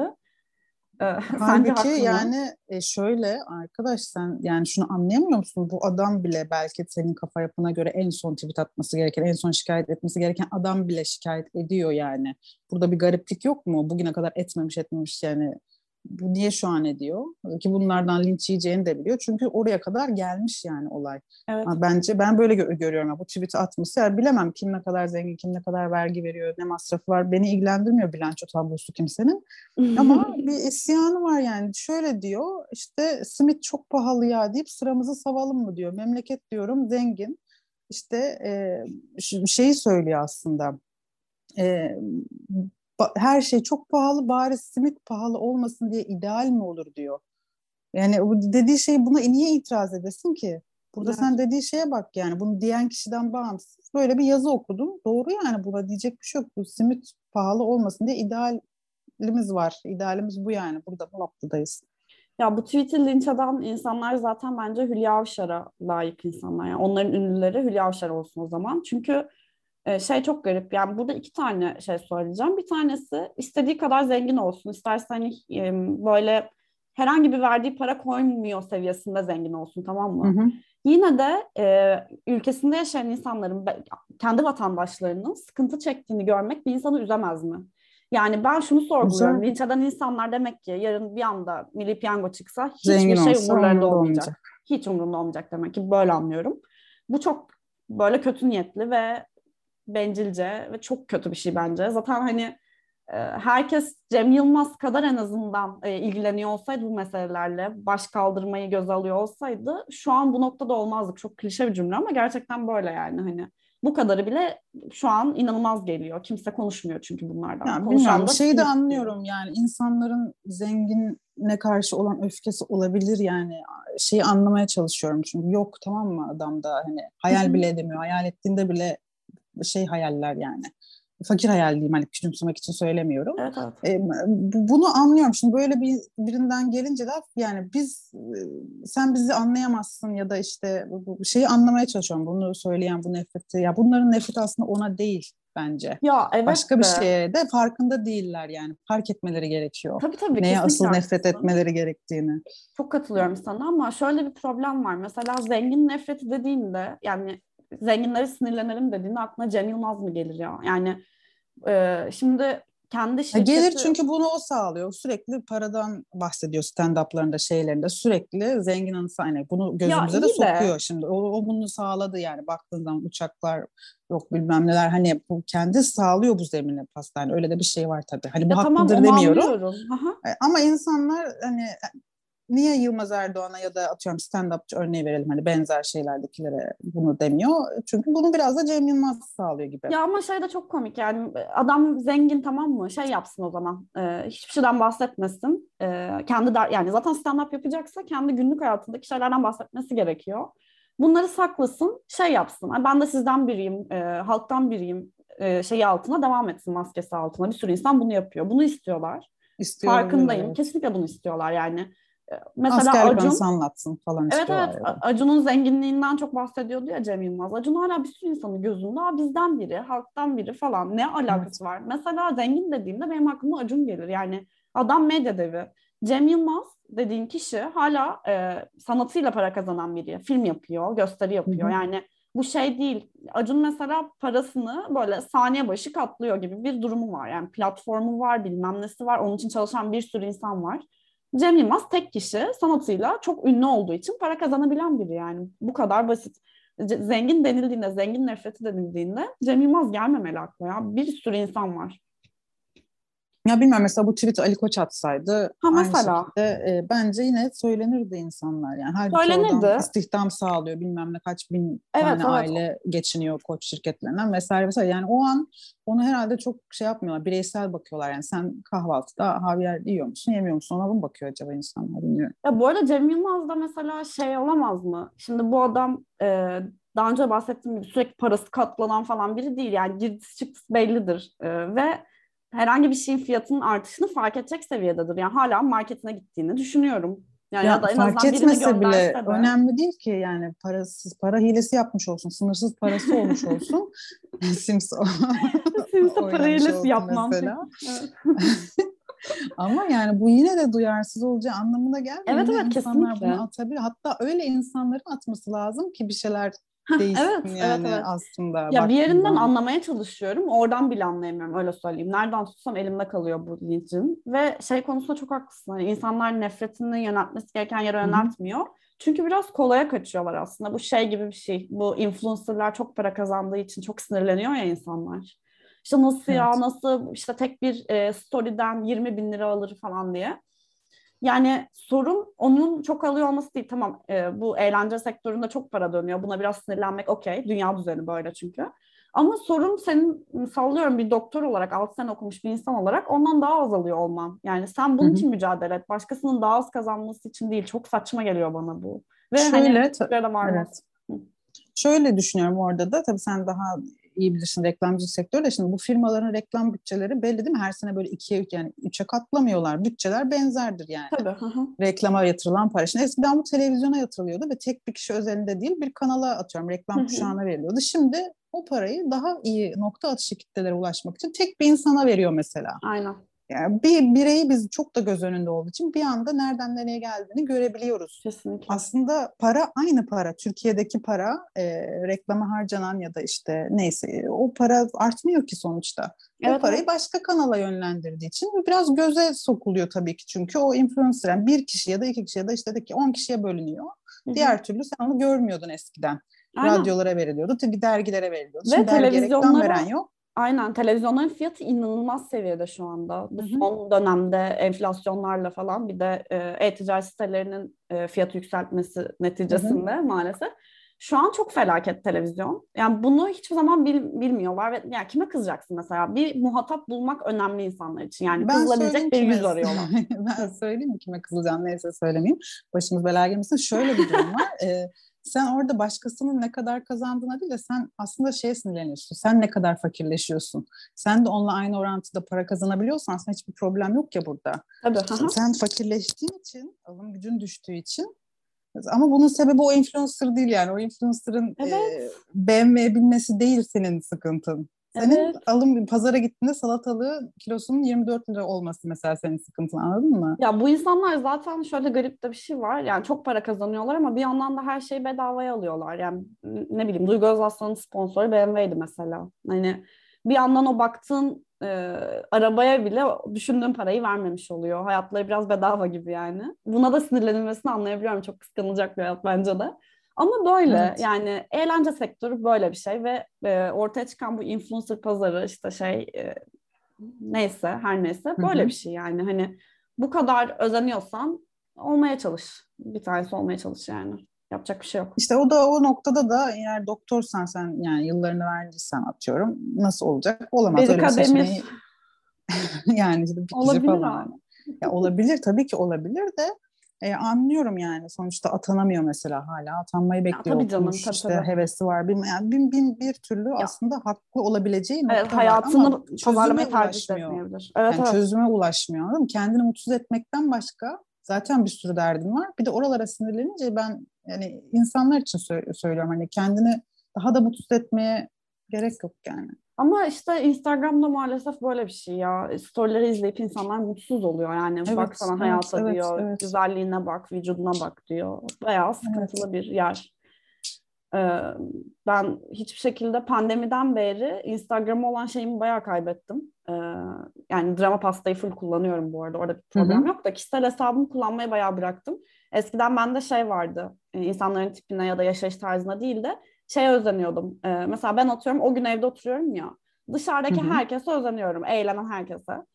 Ee, Halbuki yani e, şöyle arkadaş sen yani şunu anlayamıyor musun? Bu adam bile belki senin kafa yapına göre en son tweet atması gereken, en son şikayet etmesi gereken adam bile şikayet ediyor yani. Burada bir gariplik yok mu? Bugüne kadar etmemiş etmemiş yani bu niye şu an ediyor? Ki bunlardan linç yiyeceğini de biliyor. Çünkü oraya kadar gelmiş yani olay. Evet. Bence ben böyle gö- görüyorum. Bu tweet'i atması. Yani bilemem kim ne kadar zengin, kim ne kadar vergi veriyor, ne masrafı var. Beni ilgilendirmiyor bilanço tablosu kimsenin. Ama bir isyanı var yani. Şöyle diyor işte simit çok pahalı ya deyip sıramızı savalım mı diyor. Memleket diyorum zengin. İşte e, şeyi söylüyor aslında. E, her şey çok pahalı bari simit pahalı olmasın diye ideal mi olur diyor. Yani bu dediği şey buna niye itiraz edesin ki? Burada evet. sen dediği şeye bak yani bunu diyen kişiden bağımsız. Böyle bir yazı okudum. Doğru yani buna diyecek bir şey yok. Bu simit pahalı olmasın diye idealimiz var. İdealimiz bu yani. Burada bu noktadayız. Ya bu tweet'i linç eden insanlar zaten bence Hülya Avşar'a layık insanlar. Yani onların ünlüleri Hülya Avşar olsun o zaman. Çünkü şey çok garip yani burada iki tane şey söyleyeceğim. Bir tanesi istediği kadar zengin olsun. İsterse hani böyle herhangi bir verdiği para koymuyor seviyesinde zengin olsun tamam mı? Hı hı. Yine de e, ülkesinde yaşayan insanların kendi vatandaşlarının sıkıntı çektiğini görmek bir insanı üzemez mi? Yani ben şunu sorguluyorum. Linç eden insanlar demek ki yarın bir anda milli piyango çıksa hiçbir Zengin şey umurlarında olmayacak. olmayacak. Hiç umurunda olmayacak demek ki böyle anlıyorum. Bu çok böyle kötü niyetli ve bencilce ve çok kötü bir şey bence. Zaten hani e, herkes Cem Yılmaz kadar en azından e, ilgileniyor olsaydı bu meselelerle, baş kaldırmayı göz alıyor olsaydı şu an bu noktada olmazdık. Çok klişe bir cümle ama gerçekten böyle yani hani bu kadarı bile şu an inanılmaz geliyor. Kimse konuşmuyor çünkü bunlardan. Yani bilmiyorum, şeyi de anlıyorum yani insanların zengine karşı olan öfkesi olabilir yani şeyi anlamaya çalışıyorum çünkü yok tamam mı adamda hani hayal bile edemiyor. Hayal ettiğinde bile şey hayaller yani. Fakir hayal diyeyim hani küçümsemek için söylemiyorum. Evet, evet. E, bunu anlıyorum. Şimdi böyle bir birinden gelince de yani biz sen bizi anlayamazsın ya da işte bu şeyi anlamaya çalışıyorum. Bunu söyleyen bu nefreti. Ya bunların nefreti aslında ona değil bence. Ya evet Başka de. bir şeye de farkında değiller yani. Fark etmeleri gerekiyor. Tabii tabii. Neye asıl nefret etmeleri gerektiğini. Çok katılıyorum sana ama şöyle bir problem var. Mesela zengin nefreti dediğinde yani zenginlere sinirlenelim dediğinde aklına Cem Yılmaz mı gelir ya? Yani e, şimdi kendi şirketi... Gelir çünkü bunu o sağlıyor. Sürekli paradan bahsediyor stand-up'larında şeylerinde. Sürekli zengin anısı hani bunu gözümüze de sokuyor de. şimdi. O, o bunu sağladı yani baktığın zaman uçaklar yok bilmem neler hani bu kendi sağlıyor bu zemini pastane. Öyle de bir şey var tabii. Hani bu ya haklıdır tamam, demiyorum. E, ama insanlar hani niye Yılmaz Erdoğan'a ya da atıyorum stand-upçı örneği verelim hani benzer şeylerdekilere bunu demiyor. Çünkü bunu biraz da Cem Yılmaz sağlıyor gibi. Ya ama şey de çok komik yani adam zengin tamam mı? Şey yapsın o zaman. E, hiçbir şeyden bahsetmesin. E, kendi der, yani zaten stand-up yapacaksa kendi günlük hayatındaki şeylerden bahsetmesi gerekiyor. Bunları saklasın, şey yapsın. Ben de sizden biriyim, e, halktan biriyim e, şeyi altına devam etsin maskesi altına. Bir sürü insan bunu yapıyor. Bunu istiyorlar. İstiyorum, Farkındayım. Evet. Kesinlikle bunu istiyorlar yani. Mesela Acun anlatsın falan evet. Evet. Acun'un zenginliğinden çok bahsediyordu ya Cem Yılmaz. Acun hala bir sürü insanın gözünde bizden biri, halktan biri falan. Ne alakası evet. var? Mesela zengin dediğimde benim aklıma Acun gelir. Yani adam medya devi. Cem Yılmaz dediğin kişi hala e, sanatıyla para kazanan biri. Film yapıyor, gösteri yapıyor. Hı-hı. Yani bu şey değil. Acun mesela parasını böyle saniye başı katlıyor gibi bir durumu var. Yani platformu var, bilmem nesi var. Onun için çalışan bir sürü insan var. Cem Yılmaz tek kişi sanatıyla çok ünlü olduğu için para kazanabilen biri yani. Bu kadar basit. Zengin denildiğinde, zengin nefreti denildiğinde Cem Yılmaz gelmemeli akla ya. Bir sürü insan var. Ya bilmiyorum mesela bu tweet Ali Koç atsaydı ha, mesela. aynı şekilde e, bence yine söylenirdi insanlar yani. Halbuki söylenirdi. istihdam sağlıyor bilmem ne kaç bin evet, tane evet. aile geçiniyor koç şirketlerinden vesaire vesaire. Yani o an onu herhalde çok şey yapmıyorlar bireysel bakıyorlar yani sen kahvaltıda havyar yiyor musun yemiyor musun ona mı bakıyor acaba insanlar bilmiyorum. Ya bu arada Cem Yılmaz da mesela şey olamaz mı? Şimdi bu adam e, daha önce bahsettiğim gibi sürekli parası katlanan falan biri değil yani girdisi çıktısı bellidir e, ve herhangi bir şeyin fiyatının artışını fark edecek seviyededir. Yani hala marketine gittiğini düşünüyorum. Yani ya, ya da en fark etmese bile de. önemli değil ki yani parasız para hilesi yapmış olsun, sınırsız parası olmuş olsun. Sims Sims'e para hilesi yapmam. Mesela. Ama yani bu yine de duyarsız olacağı anlamına gelmiyor. Evet evet insanlar kesinlikle. bunu atabilir. Hatta öyle insanların atması lazım ki bir şeyler değişsin evet, yani evet, evet. aslında. Ya bir yerinden zaman. anlamaya çalışıyorum. Oradan bile anlayamıyorum öyle söyleyeyim. Nereden tutsam elimde kalıyor bu lincin. Ve şey konusunda çok haklısın. Hani insanlar nefretini yöneltmesi gereken yere yöneltmiyor. Hı-hı. Çünkü biraz kolaya kaçıyorlar aslında. Bu şey gibi bir şey. Bu influencerlar çok para kazandığı için çok sinirleniyor ya insanlar. İşte nasıl evet. ya nasıl işte tek bir e, story'den 20 bin lira alır falan diye. Yani sorun onun çok alıyor olması değil. Tamam e, bu eğlence sektöründe çok para dönüyor. Buna biraz sinirlenmek okey. Dünya düzeni böyle çünkü. Ama sorun senin sallıyorum bir doktor olarak 6 sene okumuş bir insan olarak ondan daha az alıyor olman. Yani sen bunun Hı-hı. için mücadele et. Başkasının daha az kazanması için değil. Çok saçma geliyor bana bu. Ve Şöyle, hani de var evet. Şöyle düşünüyorum orada da tabii sen daha iyi bilirsin reklamcı sektörde. Şimdi bu firmaların reklam bütçeleri belli değil mi? Her sene böyle ikiye yani üçe katlamıyorlar. Bütçeler benzerdir yani. Tabii. Hı Reklama yatırılan para. Şimdi eskiden bu televizyona yatırılıyordu ve tek bir kişi özelinde değil bir kanala atıyorum reklam hı kuşağına veriliyordu. Şimdi o parayı daha iyi nokta atışı kitlelere ulaşmak için tek bir insana veriyor mesela. Aynen. Yani bir bireyi biz çok da göz önünde olduğu için bir anda nereden nereye geldiğini görebiliyoruz. Kesinlikle. Aslında para aynı para. Türkiye'deki para e, reklama harcanan ya da işte neyse o para artmıyor ki sonuçta. Evet, o parayı evet. başka kanala yönlendirdiği için biraz göze sokuluyor tabii ki. Çünkü o influencer yani bir kişi ya da iki kişi ya da işte de ki on kişiye bölünüyor. Hı-hı. Diğer türlü sen onu görmüyordun eskiden. Aynen. Radyolara veriliyordu, dergilere veriliyordu. Ve Şimdi televizyonlara veren yok. Aynen televizyonların fiyatı inanılmaz seviyede şu anda. Bu son dönemde enflasyonlarla falan bir de e, e-ticaret sitelerinin e, fiyatı yükseltmesi neticesinde Hı-hı. maalesef. Şu an çok felaket televizyon. Yani bunu hiçbir zaman bil, bilmiyorlar ve yani kime kızacaksın mesela? Bir muhatap bulmak önemli insanlar için. Yani ben kızılabilecek bir yüz arıyorlar. ben söyleyeyim mi kime kızacağım neyse söylemeyeyim. Başımız belaya girmesin. Şöyle bir durum var. sen orada başkasının ne kadar kazandığına değil de sen aslında şeye sinirleniyorsun. Sen ne kadar fakirleşiyorsun. Sen de onunla aynı orantıda para kazanabiliyorsan aslında hiçbir problem yok ya burada. Tabii. Aha. Sen fakirleştiğin için, alım gücün düştüğü için ama bunun sebebi o influencer değil yani. O influencer'ın evet. e, beğenmeyebilmesi değil senin sıkıntın. Senin evet. alım pazara gittiğinde salatalığı kilosunun 24 lira olması mesela senin sıkıntın anladın mı? Ya bu insanlar zaten şöyle garip de bir şey var. Yani çok para kazanıyorlar ama bir yandan da her şeyi bedavaya alıyorlar. Yani ne bileyim Duygu Özaslan'ın sponsoru BMW'ydi mesela. Hani bir yandan o baktığın e, arabaya bile düşündüğün parayı vermemiş oluyor. Hayatları biraz bedava gibi yani. Buna da sinirlenilmesini anlayabiliyorum. Çok kıskanılacak bir hayat bence de. Ama böyle evet. yani eğlence sektörü böyle bir şey ve e, ortaya çıkan bu influencer pazarı işte şey e, neyse her neyse böyle Hı-hı. bir şey yani hani bu kadar özeniyorsan olmaya çalış. Bir tanesi olmaya çalış yani. Yapacak bir şey yok. İşte o da o noktada da eğer doktorsan sen yani yıllarını verdiysen atıyorum nasıl olacak? Olamaz Bezik öyle bir seçeneği. yani işte bir olabilir falan. Ya olabilir tabii ki olabilir de E, anlıyorum yani sonuçta atanamıyor mesela hala atanmayı bekliyor. Ya, tabii canım tabii, işte tabii. hevesi var. Bir, yani bin, bin bir türlü ya. aslında haklı olabileceği evet, hayatını ama çözüme ulaşmıyor. Evet, yani evet. Çözüme ulaşmıyor anladın mı? Kendini mutsuz etmekten başka zaten bir sürü derdin var. Bir de oralara sinirlenince ben yani insanlar için sö- söylüyorum hani kendini daha da mutsuz etmeye gerek yok yani. Ama işte Instagram'da maalesef böyle bir şey ya. Storyleri izleyip insanlar mutsuz oluyor yani. Evet, bak sana evet, hayata evet, diyor, evet. güzelliğine bak, vücuduna bak diyor. Bayağı sıkıntılı evet. bir yer. Ee, ben hiçbir şekilde pandemiden beri Instagram'a olan şeyimi bayağı kaybettim. Ee, yani drama pastayı full kullanıyorum bu arada. Orada bir problem Hı-hı. yok da kişisel hesabımı kullanmayı bayağı bıraktım. Eskiden bende şey vardı. insanların tipine ya da yaşayış tarzına değil de şeye özeniyordum. Ee, mesela ben atıyorum o gün evde oturuyorum ya. Dışarıdaki Hı-hı. herkese özeniyorum. Eğlenen herkese.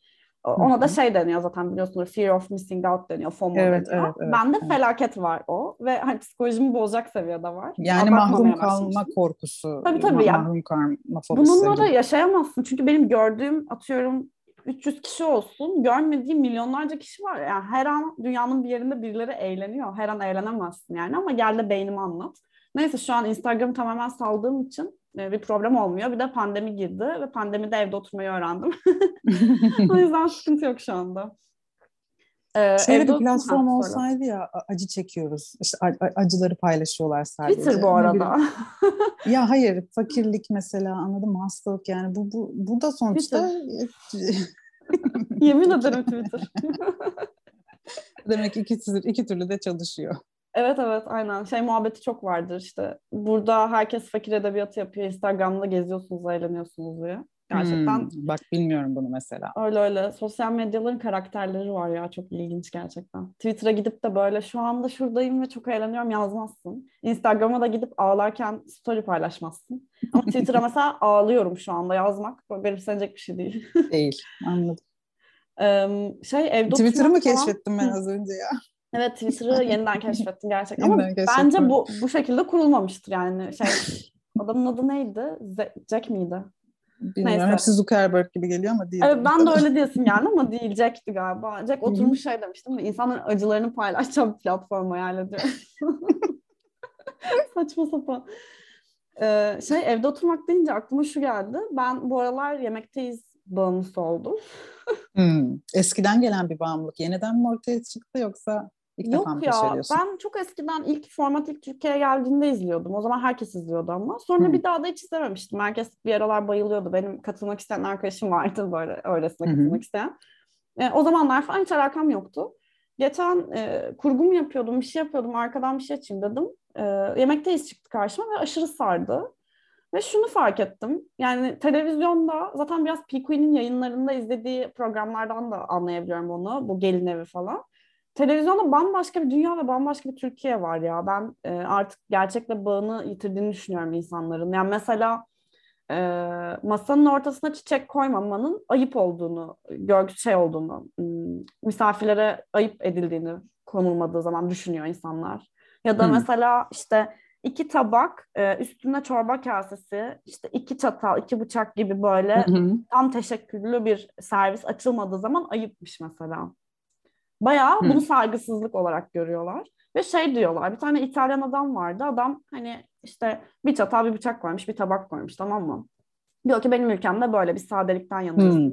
Ona Hı-hı. da şey deniyor zaten biliyorsunuz fear of missing out deniyor. FOMO evet, deniyor. Evet, evet, Bende evet. felaket var o ve hani psikolojimi bozacak seviyede var. Yani mahrum kalma korkusu. Tabii tabii. Mahrum kalma fobisi. Bununla da yaşayamazsın. Çünkü benim gördüğüm atıyorum 300 kişi olsun görmediğim milyonlarca kişi var. Yani her an dünyanın bir yerinde birileri eğleniyor. Her an eğlenemezsin yani ama gel de beynimi anlat. Neyse şu an Instagram tamamen saldığım için e, bir problem olmuyor. Bir de pandemi girdi ve pandemide evde oturmayı öğrendim. o yüzden sıkıntı yok şu anda. Ee, Şöyle bir platform olsaydı ya acı çekiyoruz. İşte acıları paylaşıyorlar sadece. Twitter bu arada. ya hayır fakirlik mesela anladım hastalık yani bu bu bu da sonuçta Yemin ederim Twitter. Demek ki iki, iki türlü de çalışıyor. Evet evet aynen. Şey muhabbeti çok vardır işte. Burada herkes fakir edebiyatı yapıyor. Instagram'da geziyorsunuz, eğleniyorsunuz diye. Gerçekten. Hmm, bak bilmiyorum bunu mesela. Öyle öyle. Sosyal medyaların karakterleri var ya. Çok ilginç gerçekten. Twitter'a gidip de böyle şu anda şuradayım ve çok eğleniyorum yazmazsın. Instagram'a da gidip ağlarken story paylaşmazsın. Ama Twitter'a mesela ağlıyorum şu anda yazmak. Böyle garipsenecek bir şey değil. değil. Anladım. Şey evde Twitter'ı mı falan... keşfettim ben az önce ya? Evet Twitter'ı yeniden keşfettim gerçekten. Ama bence bu bu şekilde kurulmamıştır yani. Şey adamın adı neydi? Z- Jack miydi? Bilmiyorum. Neyse. Hepsi Zuckerberg gibi geliyor ama değil. Evet ben de öyle diyorsun yani ama değil Jack'ti galiba. Jack oturmuş şey demiştim mi? İnsanların acılarını paylaşacağım bir platform hayal ediyorum. Saçma sapan. Ee, şey evde oturmak deyince aklıma şu geldi. Ben bu aralar yemekteyiz bağımlısı oldum. hmm. Eskiden gelen bir bağımlılık. Yeniden mi ortaya çıktı yoksa İlk Yok ya ben çok eskiden ilk format ilk Türkiye'ye geldiğinde izliyordum. O zaman herkes izliyordu ama. Sonra hmm. bir daha da hiç izlememiştim. Herkes bir aralar bayılıyordu. Benim katılmak isteyen arkadaşım vardı böyle öylesine hmm. katılmak isteyen. E, o zamanlar falan hiç alakam yoktu. Geçen e, kurgum yapıyordum, bir şey yapıyordum. Arkadan bir şey açayım dedim. E, yemekteyiz çıktı karşıma ve aşırı sardı. Ve şunu fark ettim. Yani televizyonda zaten biraz Pikuin'in yayınlarında izlediği programlardan da anlayabiliyorum onu. Bu gelin evi falan televizyonda bambaşka bir dünya ve bambaşka bir Türkiye var ya. Ben e, artık gerçekle bağını yitirdiğini düşünüyorum insanların. Yani mesela e, masanın ortasına çiçek koymamanın ayıp olduğunu, görgü şey olduğunu, misafirlere ayıp edildiğini konulmadığı zaman düşünüyor insanlar. Ya da hmm. mesela işte iki tabak, e, üstüne çorba kasesi, işte iki çatal, iki bıçak gibi böyle hı tam teşekküllü bir servis açılmadığı zaman ayıpmış mesela. Bayağı bunu saygısızlık olarak görüyorlar. Ve şey diyorlar, bir tane İtalyan adam vardı. Adam hani işte bir çatal bir bıçak koymuş, bir tabak koymuş tamam mı? Diyor ki benim ülkemde böyle bir sadelikten yanıyız. Hmm.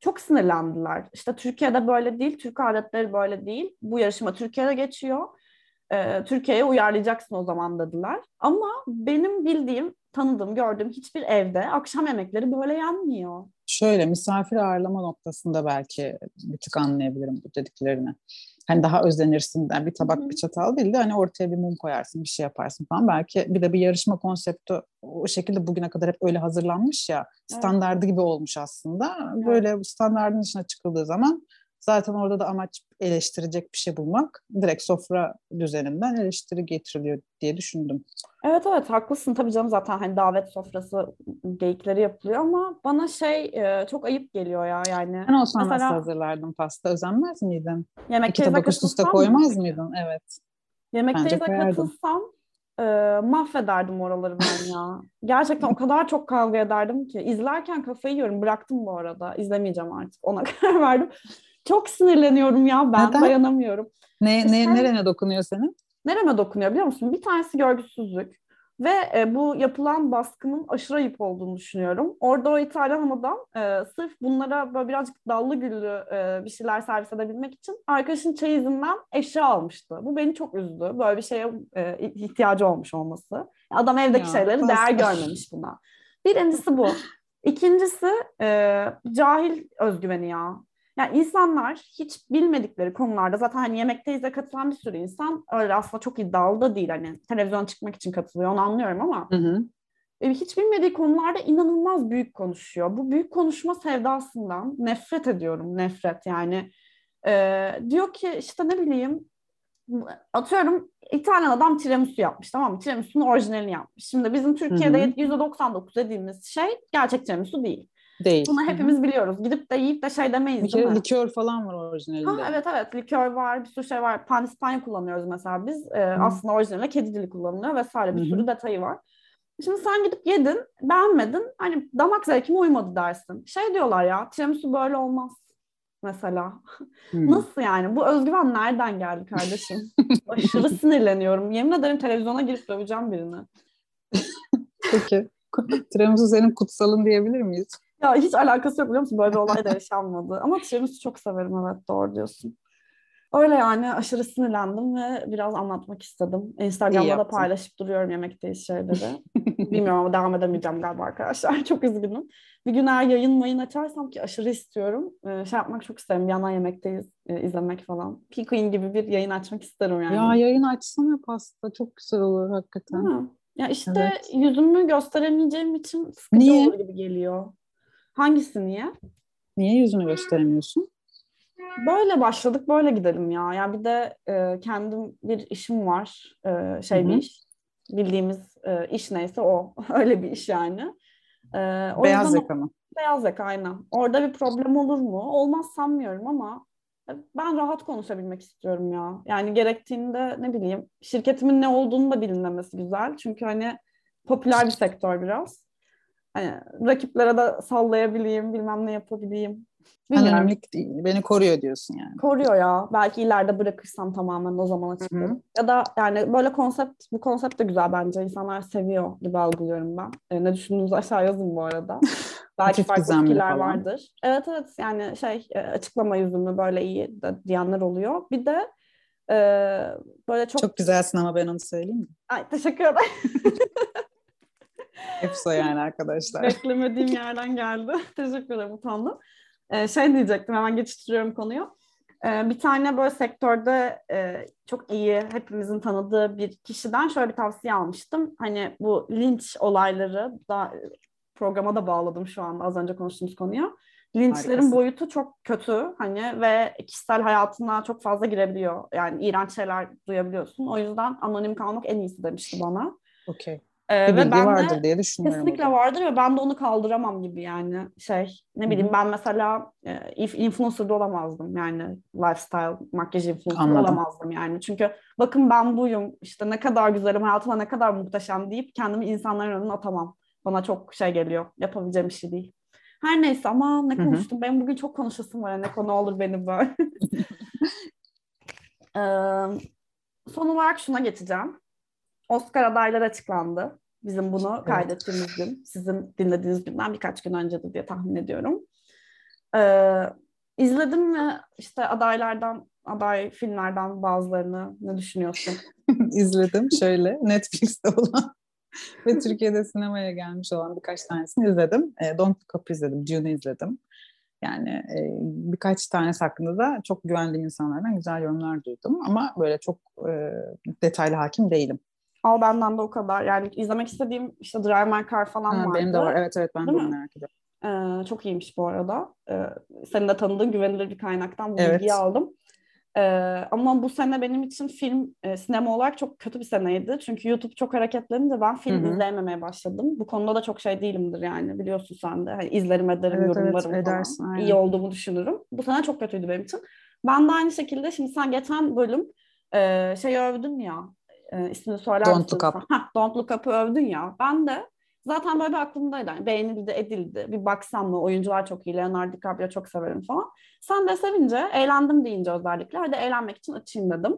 Çok sinirlendiler. İşte Türkiye'de böyle değil, Türk adetleri böyle değil. Bu yarışma Türkiye'de geçiyor. Ee, Türkiye'ye uyarlayacaksın o zaman dediler. Ama benim bildiğim, tanıdığım, gördüğüm hiçbir evde akşam yemekleri böyle yenmiyor. Şöyle misafir ağırlama noktasında belki bir tık anlayabilirim bu dediklerini. Hani daha özenirsin yani bir tabak Hı-hı. bir çatal değil de hani ortaya bir mum koyarsın bir şey yaparsın falan. Belki bir de bir yarışma konsepti o şekilde bugüne kadar hep öyle hazırlanmış ya standardı evet. gibi olmuş aslında. Böyle evet. standardın dışına çıkıldığı zaman Zaten orada da amaç eleştirecek bir şey bulmak. Direkt sofra düzeninden eleştiri getiriliyor diye düşündüm. Evet evet haklısın tabii canım zaten hani davet sofrası geyikleri yapılıyor ama bana şey e, çok ayıp geliyor ya yani. Ben olsam Mesela, nasıl hazırlardım pasta özenmez miydin? İki tabak üst üste koymaz mı? mıydın? Evet. Yemekteyize katılsam e, mahvederdim oraları ben ya. Gerçekten o kadar çok kavga ederdim ki. izlerken kafayı yiyorum. Bıraktım bu arada. İzlemeyeceğim artık. Ona karar verdim. Çok sinirleniyorum ya ben Neden? dayanamıyorum. Ne, İşte- ne, nerene dokunuyor senin? Nereme dokunuyor biliyor musun? Bir tanesi görgüsüzlük. Ve e, bu yapılan baskının aşırı ayıp olduğunu düşünüyorum. Orada o İtalyan adam e, sırf bunlara böyle birazcık dallı güllü e, bir şeyler servis edebilmek için arkadaşın çeyizinden eşya almıştı. Bu beni çok üzdü. Böyle bir şeye e, ihtiyacı olmuş olması. Adam evdeki Ya, şeylerin değer görmemiş buna. Birincisi bu. İkincisi e, cahil özgüveni ya. Yani insanlar hiç bilmedikleri konularda zaten hani yemekteyiz'e katılan bir sürü insan öyle aslında çok iddialı da değil. Hani televizyon çıkmak için katılıyor onu anlıyorum ama Hı hı. e, hiç bilmediği konularda inanılmaz büyük konuşuyor. Bu büyük konuşma sevdasından nefret ediyorum. Nefret yani. E, diyor ki işte ne bileyim atıyorum İtalyan adam tiramisu yapmış tamam mı? Tiramisu'nun orijinalini yapmış. Şimdi bizim Türkiye'de Hı hı. %99 dediğimiz şey gerçek tiramisu değil. Değil. Bunu hepimiz biliyoruz. Gidip de yiyip de şey demeyiz Bir kere likör falan var orijinalinde. Ha, evet evet likör var bir sürü şey var. Pandispanya kullanıyoruz mesela biz. Ee, aslında orijinalde kedi dili kullanılıyor vesaire bir Hı hı. sürü detayı var. Şimdi sen gidip yedin beğenmedin hani damak zevkime uymadı dersin. Şey diyorlar ya tiramisu böyle olmaz mesela. Hı. Nasıl yani? Bu özgüven nereden geldi kardeşim? Aşırı sinirleniyorum. Yemin ederim televizyona girip döveceğim birini. Peki. Tiramisu senin kutsalın diyebilir miyiz? Ya hiç alakası yok biliyor musun? Böyle bir olay da yaşanmadı. Ama tiramisu çok severim evet doğru diyorsun. Öyle yani aşırı sinirlendim ve biraz anlatmak istedim. İyi Instagram'da da yaptın. paylaşıp duruyorum yemekteyiz şeyleri. Bilmiyorum ama devam edemeyeceğim galiba arkadaşlar. Çok üzgünüm. Bir gün eğer yayın mayın açarsam ki aşırı istiyorum. Ee, şey yapmak çok isterim. Yandan yemekteyiz e, izlemek falan. P-Queen gibi bir yayın açmak isterim yani. Ya yayın açsana pasta. Çok güzel olur hakikaten. mi? Ya işte Evet. yüzümü gösteremeyeceğim için sıkıcı Niye? olur gibi geliyor. Hangisi niye? Niye yüzünü gösteremiyorsun? Böyle başladık, böyle gidelim ya. Ya bir de e, kendim bir işim var. E, şey bir iş. Bildiğimiz e, iş neyse o. Öyle bir iş yani. E, o Beyaz yaka mı? beyaz yaka aynen. Orada bir problem olur mu? Olmaz sanmıyorum ama e, ben rahat konuşabilmek istiyorum ya. Yani gerektiğinde ne bileyim şirketimin ne olduğunu da bilinmemesi güzel. Çünkü hani popüler bir sektör biraz. Hani rakiplere de sallayabileyim, bilmem ne yapabileyim. Bilmiyorum. Değil, beni koruyor diyorsun yani. Koruyor ya. Belki ileride bırakırsam tamamen o zaman açıklarım. Ya da yani böyle konsept, bu konsept de güzel bence. İnsanlar seviyor gibi algılıyorum ben. E, ne düşündüğünüzü aşağı yazın bu arada. Belki farklı fikirler falan. vardır. Evet evet yani şey e, açıklama yüzümü böyle iyi de diyenler oluyor. Bir de e, böyle çok... Çok güzelsin ama ben onu söyleyeyim mi? Ay, teşekkür ederim. O yani arkadaşlar. Beklemediğim yerden geldi. Teşekkür ederim utandım. Ee, şey diyecektim hemen geçiştiriyorum konuyu. Ee, bir tane böyle sektörde e, çok iyi hepimizin tanıdığı bir kişiden şöyle bir tavsiye almıştım. Hani bu linç olayları da programa da bağladım şu anda az önce konuştuğumuz konuya. Linçlerin Harikasın. boyutu çok kötü hani ve kişisel hayatına çok fazla girebiliyor. Yani iğrenç şeyler duyabiliyorsun. O yüzden anonim kalmak en iyisi demişti bana. Okey. Ee, Bir ve ben de vardır diye düşünüyorum. Kesinlikle orada. vardır ve ben de onu kaldıramam gibi yani şey ne bileyim hı. ben mesela e, inf- influencer da olamazdım yani lifestyle makyaj influencer Anladım. olamazdım yani çünkü bakın ben buyum işte ne kadar güzelim hayatıma ne kadar muhteşem deyip kendimi insanların önüne atamam bana çok şey geliyor yapabileceğim bir şey değil. Her neyse ama ne konuştum ben bugün çok konuşasım var ne konu olur beni böyle. Ee, son olarak şuna geçeceğim. Oscar adayları açıklandı. Bizim bunu Evet. kaydettiğimiz gün, sizin dinlediğiniz günden birkaç gün öncedir diye tahmin ediyorum. Ee, izledim ve işte adaylardan, aday filmlerden bazılarını ne düşünüyorsun? İzledim şöyle Netflix'te olan ve Türkiye'de sinemaya gelmiş olan birkaç tanesini izledim. E, Don't Look Up izledim, Dune'u izledim. Yani e, birkaç tanesi hakkında da çok güvendiğim insanlardan güzel yorumlar duydum. Ama böyle çok e, detaylı hakim değilim. Al benden de o kadar. Yani izlemek istediğim işte Drive My Car falan Ha, vardı. benim de var. Evet evet ben de Değil onu mi? merak ediyorum. Ee, çok iyiymiş bu arada. Ee, senin de tanıdığın güvenilir bir kaynaktan bu Evet. bilgiyi aldım. Ee, ama bu sene benim için film, e, sinema olarak çok kötü bir seneydi. Çünkü YouTube çok hareketlenince ben film Hı hı. izleyememeye başladım. Bu konuda da çok şey değilimdir yani biliyorsun sen de. Hani izlerim ederim, Evet, evet, yorumlarım falan. edersin, aynen. İyi olduğumu düşünürüm. Bu sene çok kötüydü benim için. Ben de aynı şekilde şimdi sen geçen bölüm e, şey övdün ya, e, ismini söyler Don't misin Look Up. Heh, Don't Look Up'ı övdün ya. Ben de Zaten böyle bir aklımdaydı. Yani beğenildi, edildi. Bir baksam mı? Oyuncular çok iyi. Leonardo DiCaprio çok severim falan. Sen de sevince, eğlendim deyince özellikle. Hadi eğlenmek için açayım dedim.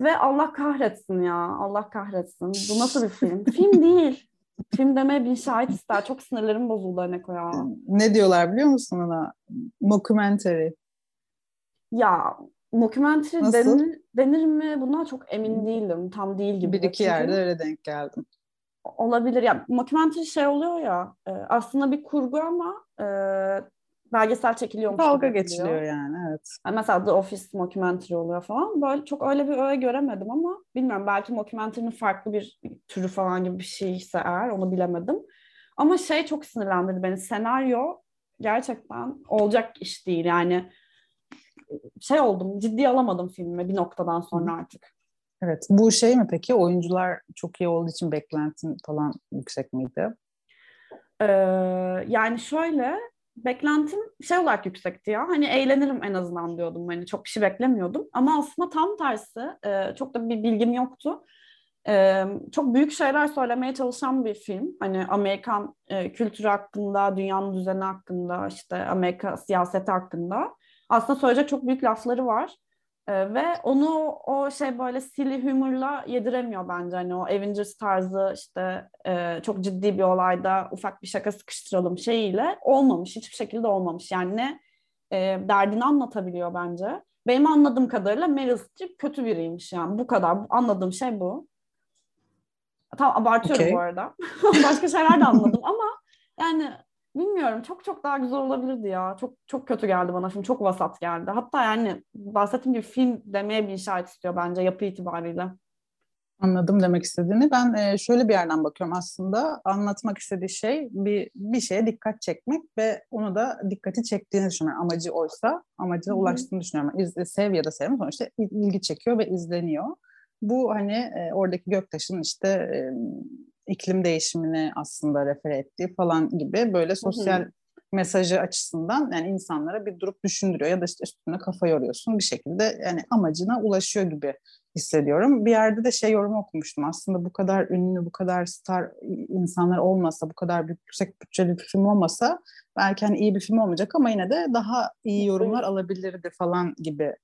Ve Allah kahretsin ya. Allah kahretsin. Bu nasıl bir film? film değil. Film demeye bin şahit ister. Çok sinirlerim bozuldu Aneko ya. Ne diyorlar biliyor musun ona? Mockumentary. Ya mockumentary denir, denir mi? Bundan çok emin değilim. Tam değil gibi. Bir iki Çünkü yerde öyle denk geldim. Olabilir. Ya mockumentary şey oluyor ya. E, aslında bir kurgu ama e, belgesel çekiliyormuş. Dalga geçiliyor yani evet. Yani mesela The Office mockumentary oluyor falan. Böyle çok öyle bir öğe göremedim ama bilmiyorum belki mockumentary'nin farklı bir türü falan gibi bir şeyse eğer onu bilemedim. Ama şey çok sinirlendirdi beni. Senaryo gerçekten olacak iş değil. Yani şey oldum ciddi alamadım filmi bir noktadan sonra artık. Evet. Bu şey mi peki? Oyuncular çok iyi olduğu için beklentin falan yüksek miydi? Ee, yani şöyle beklentim şey olarak yüksekti ya. Hani eğlenirim en azından diyordum. Hani çok bir şey beklemiyordum. Ama aslında tam tersi. E, çok da bir bilgim yoktu. E, çok büyük şeyler söylemeye çalışan bir film. Hani Amerikan e, kültürü hakkında, dünyanın düzeni hakkında, işte Amerika siyaseti hakkında. Aslında söyleyecek çok büyük lafları var. Ee, ve onu o şey böyle silly humorla yediremiyor bence. Hani o Avengers tarzı işte e, çok ciddi bir olayda ufak bir şaka sıkıştıralım şeyiyle olmamış. Hiçbir şekilde olmamış. Yani ne e, derdini anlatabiliyor bence. Benim anladığım kadarıyla Meryl Streep kötü biriymiş yani. Bu kadar. Anladığım şey bu. Tam abartıyorum okay. bu arada. Başka şeyler de anladım ama yani Bilmiyorum çok çok daha güzel olabilirdi ya. Çok çok kötü geldi bana film. Çok vasat geldi. Hatta yani bahsettiğim gibi film demeye bir işaret istiyor bence yapı itibariyle. Anladım demek istediğini. Ben e, şöyle bir yerden bakıyorum aslında. Anlatmak istediği şey bir bir şeye dikkat çekmek ve onu da dikkati çektiğini düşünüyorum. Amacı oysa amacına ulaştığını düşünüyorum. İz, sev ya da sevme sonuçta ilgi çekiyor ve izleniyor. Bu hani e, oradaki göktaşın işte e, iklim değişimini aslında refer ettiği falan gibi böyle sosyal hı hı. mesajı açısından yani insanlara bir durup düşündürüyor ya da işte üstüne kafa yoruyorsun bir şekilde yani amacına ulaşıyor gibi hissediyorum. Bir yerde de şey yorumu okumuştum aslında bu kadar ünlü, bu kadar star insanlar olmasa, bu kadar büyük, yüksek bütçeli bir film olmasa belki hani iyi bir film olmayacak ama yine de daha iyi yorumlar alabilirdi falan gibi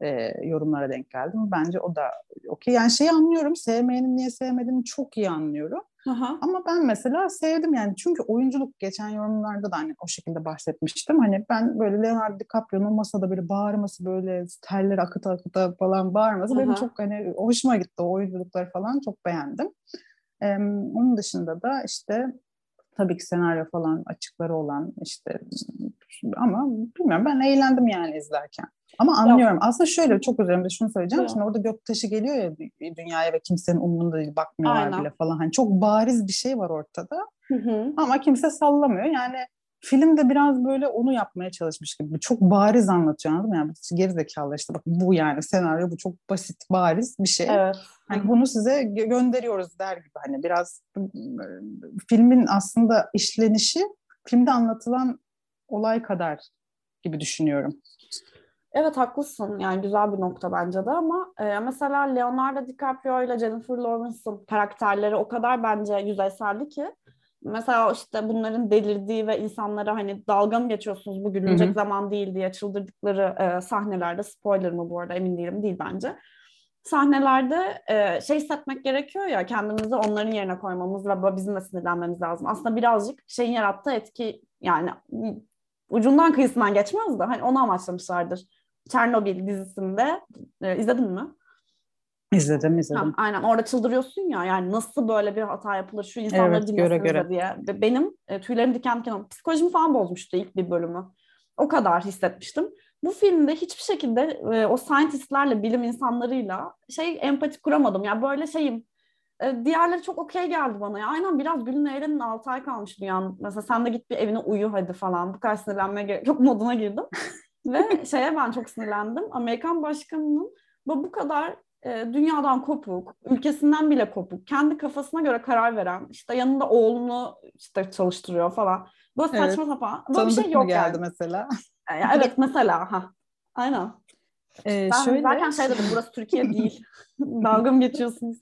e, yorumlara denk geldim. Bence o da okey. Yani şeyi anlıyorum, sevmeyenin niye sevmediğini çok iyi anlıyorum. Aha. Ama ben mesela sevdim yani çünkü oyunculuk geçen yorumlarda da hani o şekilde bahsetmiştim. Hani ben böyle Leonardo DiCaprio'nun masada böyle bağırması böyle terler akıta akıta falan bağırması Aha. benim çok hani hoşuma gitti o oyunculukları falan çok beğendim. Ee, onun dışında da işte tabii ki senaryo falan açıkları olan işte ama bilmiyorum ben eğlendim yani izlerken. Ama anlıyorum. Ya. Aslında şöyle çok üzerinde şunu söyleyeceğim. Ya. Şimdi orada göktaşı geliyor ya dünyaya ve kimsenin umurunda değil bakmıyorlar Aynen. bile falan. Hani çok bariz bir şey var ortada. Hı hı. Ama kimse sallamıyor. Yani film de biraz böyle onu yapmaya çalışmış gibi. Çok bariz anlatıyor anladın mı? Yani gerizekalı işte bak bu yani senaryo bu çok basit bariz bir şey. Evet. Hani bunu size gönderiyoruz der gibi. Hani biraz filmin aslında işlenişi filmde anlatılan olay kadar gibi düşünüyorum. Evet haklısın. Yani güzel bir nokta bence de ama e, mesela Leonardo DiCaprio ile Jennifer Lawrence'ın karakterleri o kadar bence yüzeyseldi ki mesela işte bunların delirdiği ve insanlara hani dalga mı geçiyorsunuz bu gülünecek zaman değil diye çıldırdıkları e, sahnelerde spoiler mı bu arada emin değilim değil bence. Sahnelerde e, şey hissetmek gerekiyor ya kendimizi onların yerine koymamız ve bizim de sinirlenmemiz lazım. Aslında birazcık şeyin yarattığı etki yani ucundan kıyısından geçmez de hani onu amaçlamışlardır. Çernobil dizisinde e, izledin mi? İzledim, izledim. Ha, aynen orada çıldırıyorsun ya yani nasıl böyle bir hata yapılır şu insanları evet, göre, göre. diye. Benim e, tüylerim diken diken psikolojimi falan bozmuştu ilk bir bölümü. O kadar hissetmiştim. Bu filmde hiçbir şekilde e, o scientistlerle, bilim insanlarıyla şey empati kuramadım. Yani böyle şeyim e, diğerleri çok okey geldi bana ya. Aynen biraz gülün eğlenin 6 ay kalmış dünyanın. Mesela sen de git bir evine uyu hadi falan. Bu kadar sinirlenmeye gerek yok moduna girdim. Ve şeye ben çok sinirlendim. Amerikan başkanının bu bu kadar dünyadan kopuk, ülkesinden bile kopuk, kendi kafasına göre karar veren, işte yanında oğlunu işte çalıştırıyor falan. Böyle evet. saçma sapan. Böyle Tanıdık bir şey yok geldi yani. mesela? Yani, e, evet mesela ha. Aynen. Ee, ben şöyle... zaten şey dedim burası Türkiye değil. Dalga mı geçiyorsunuz?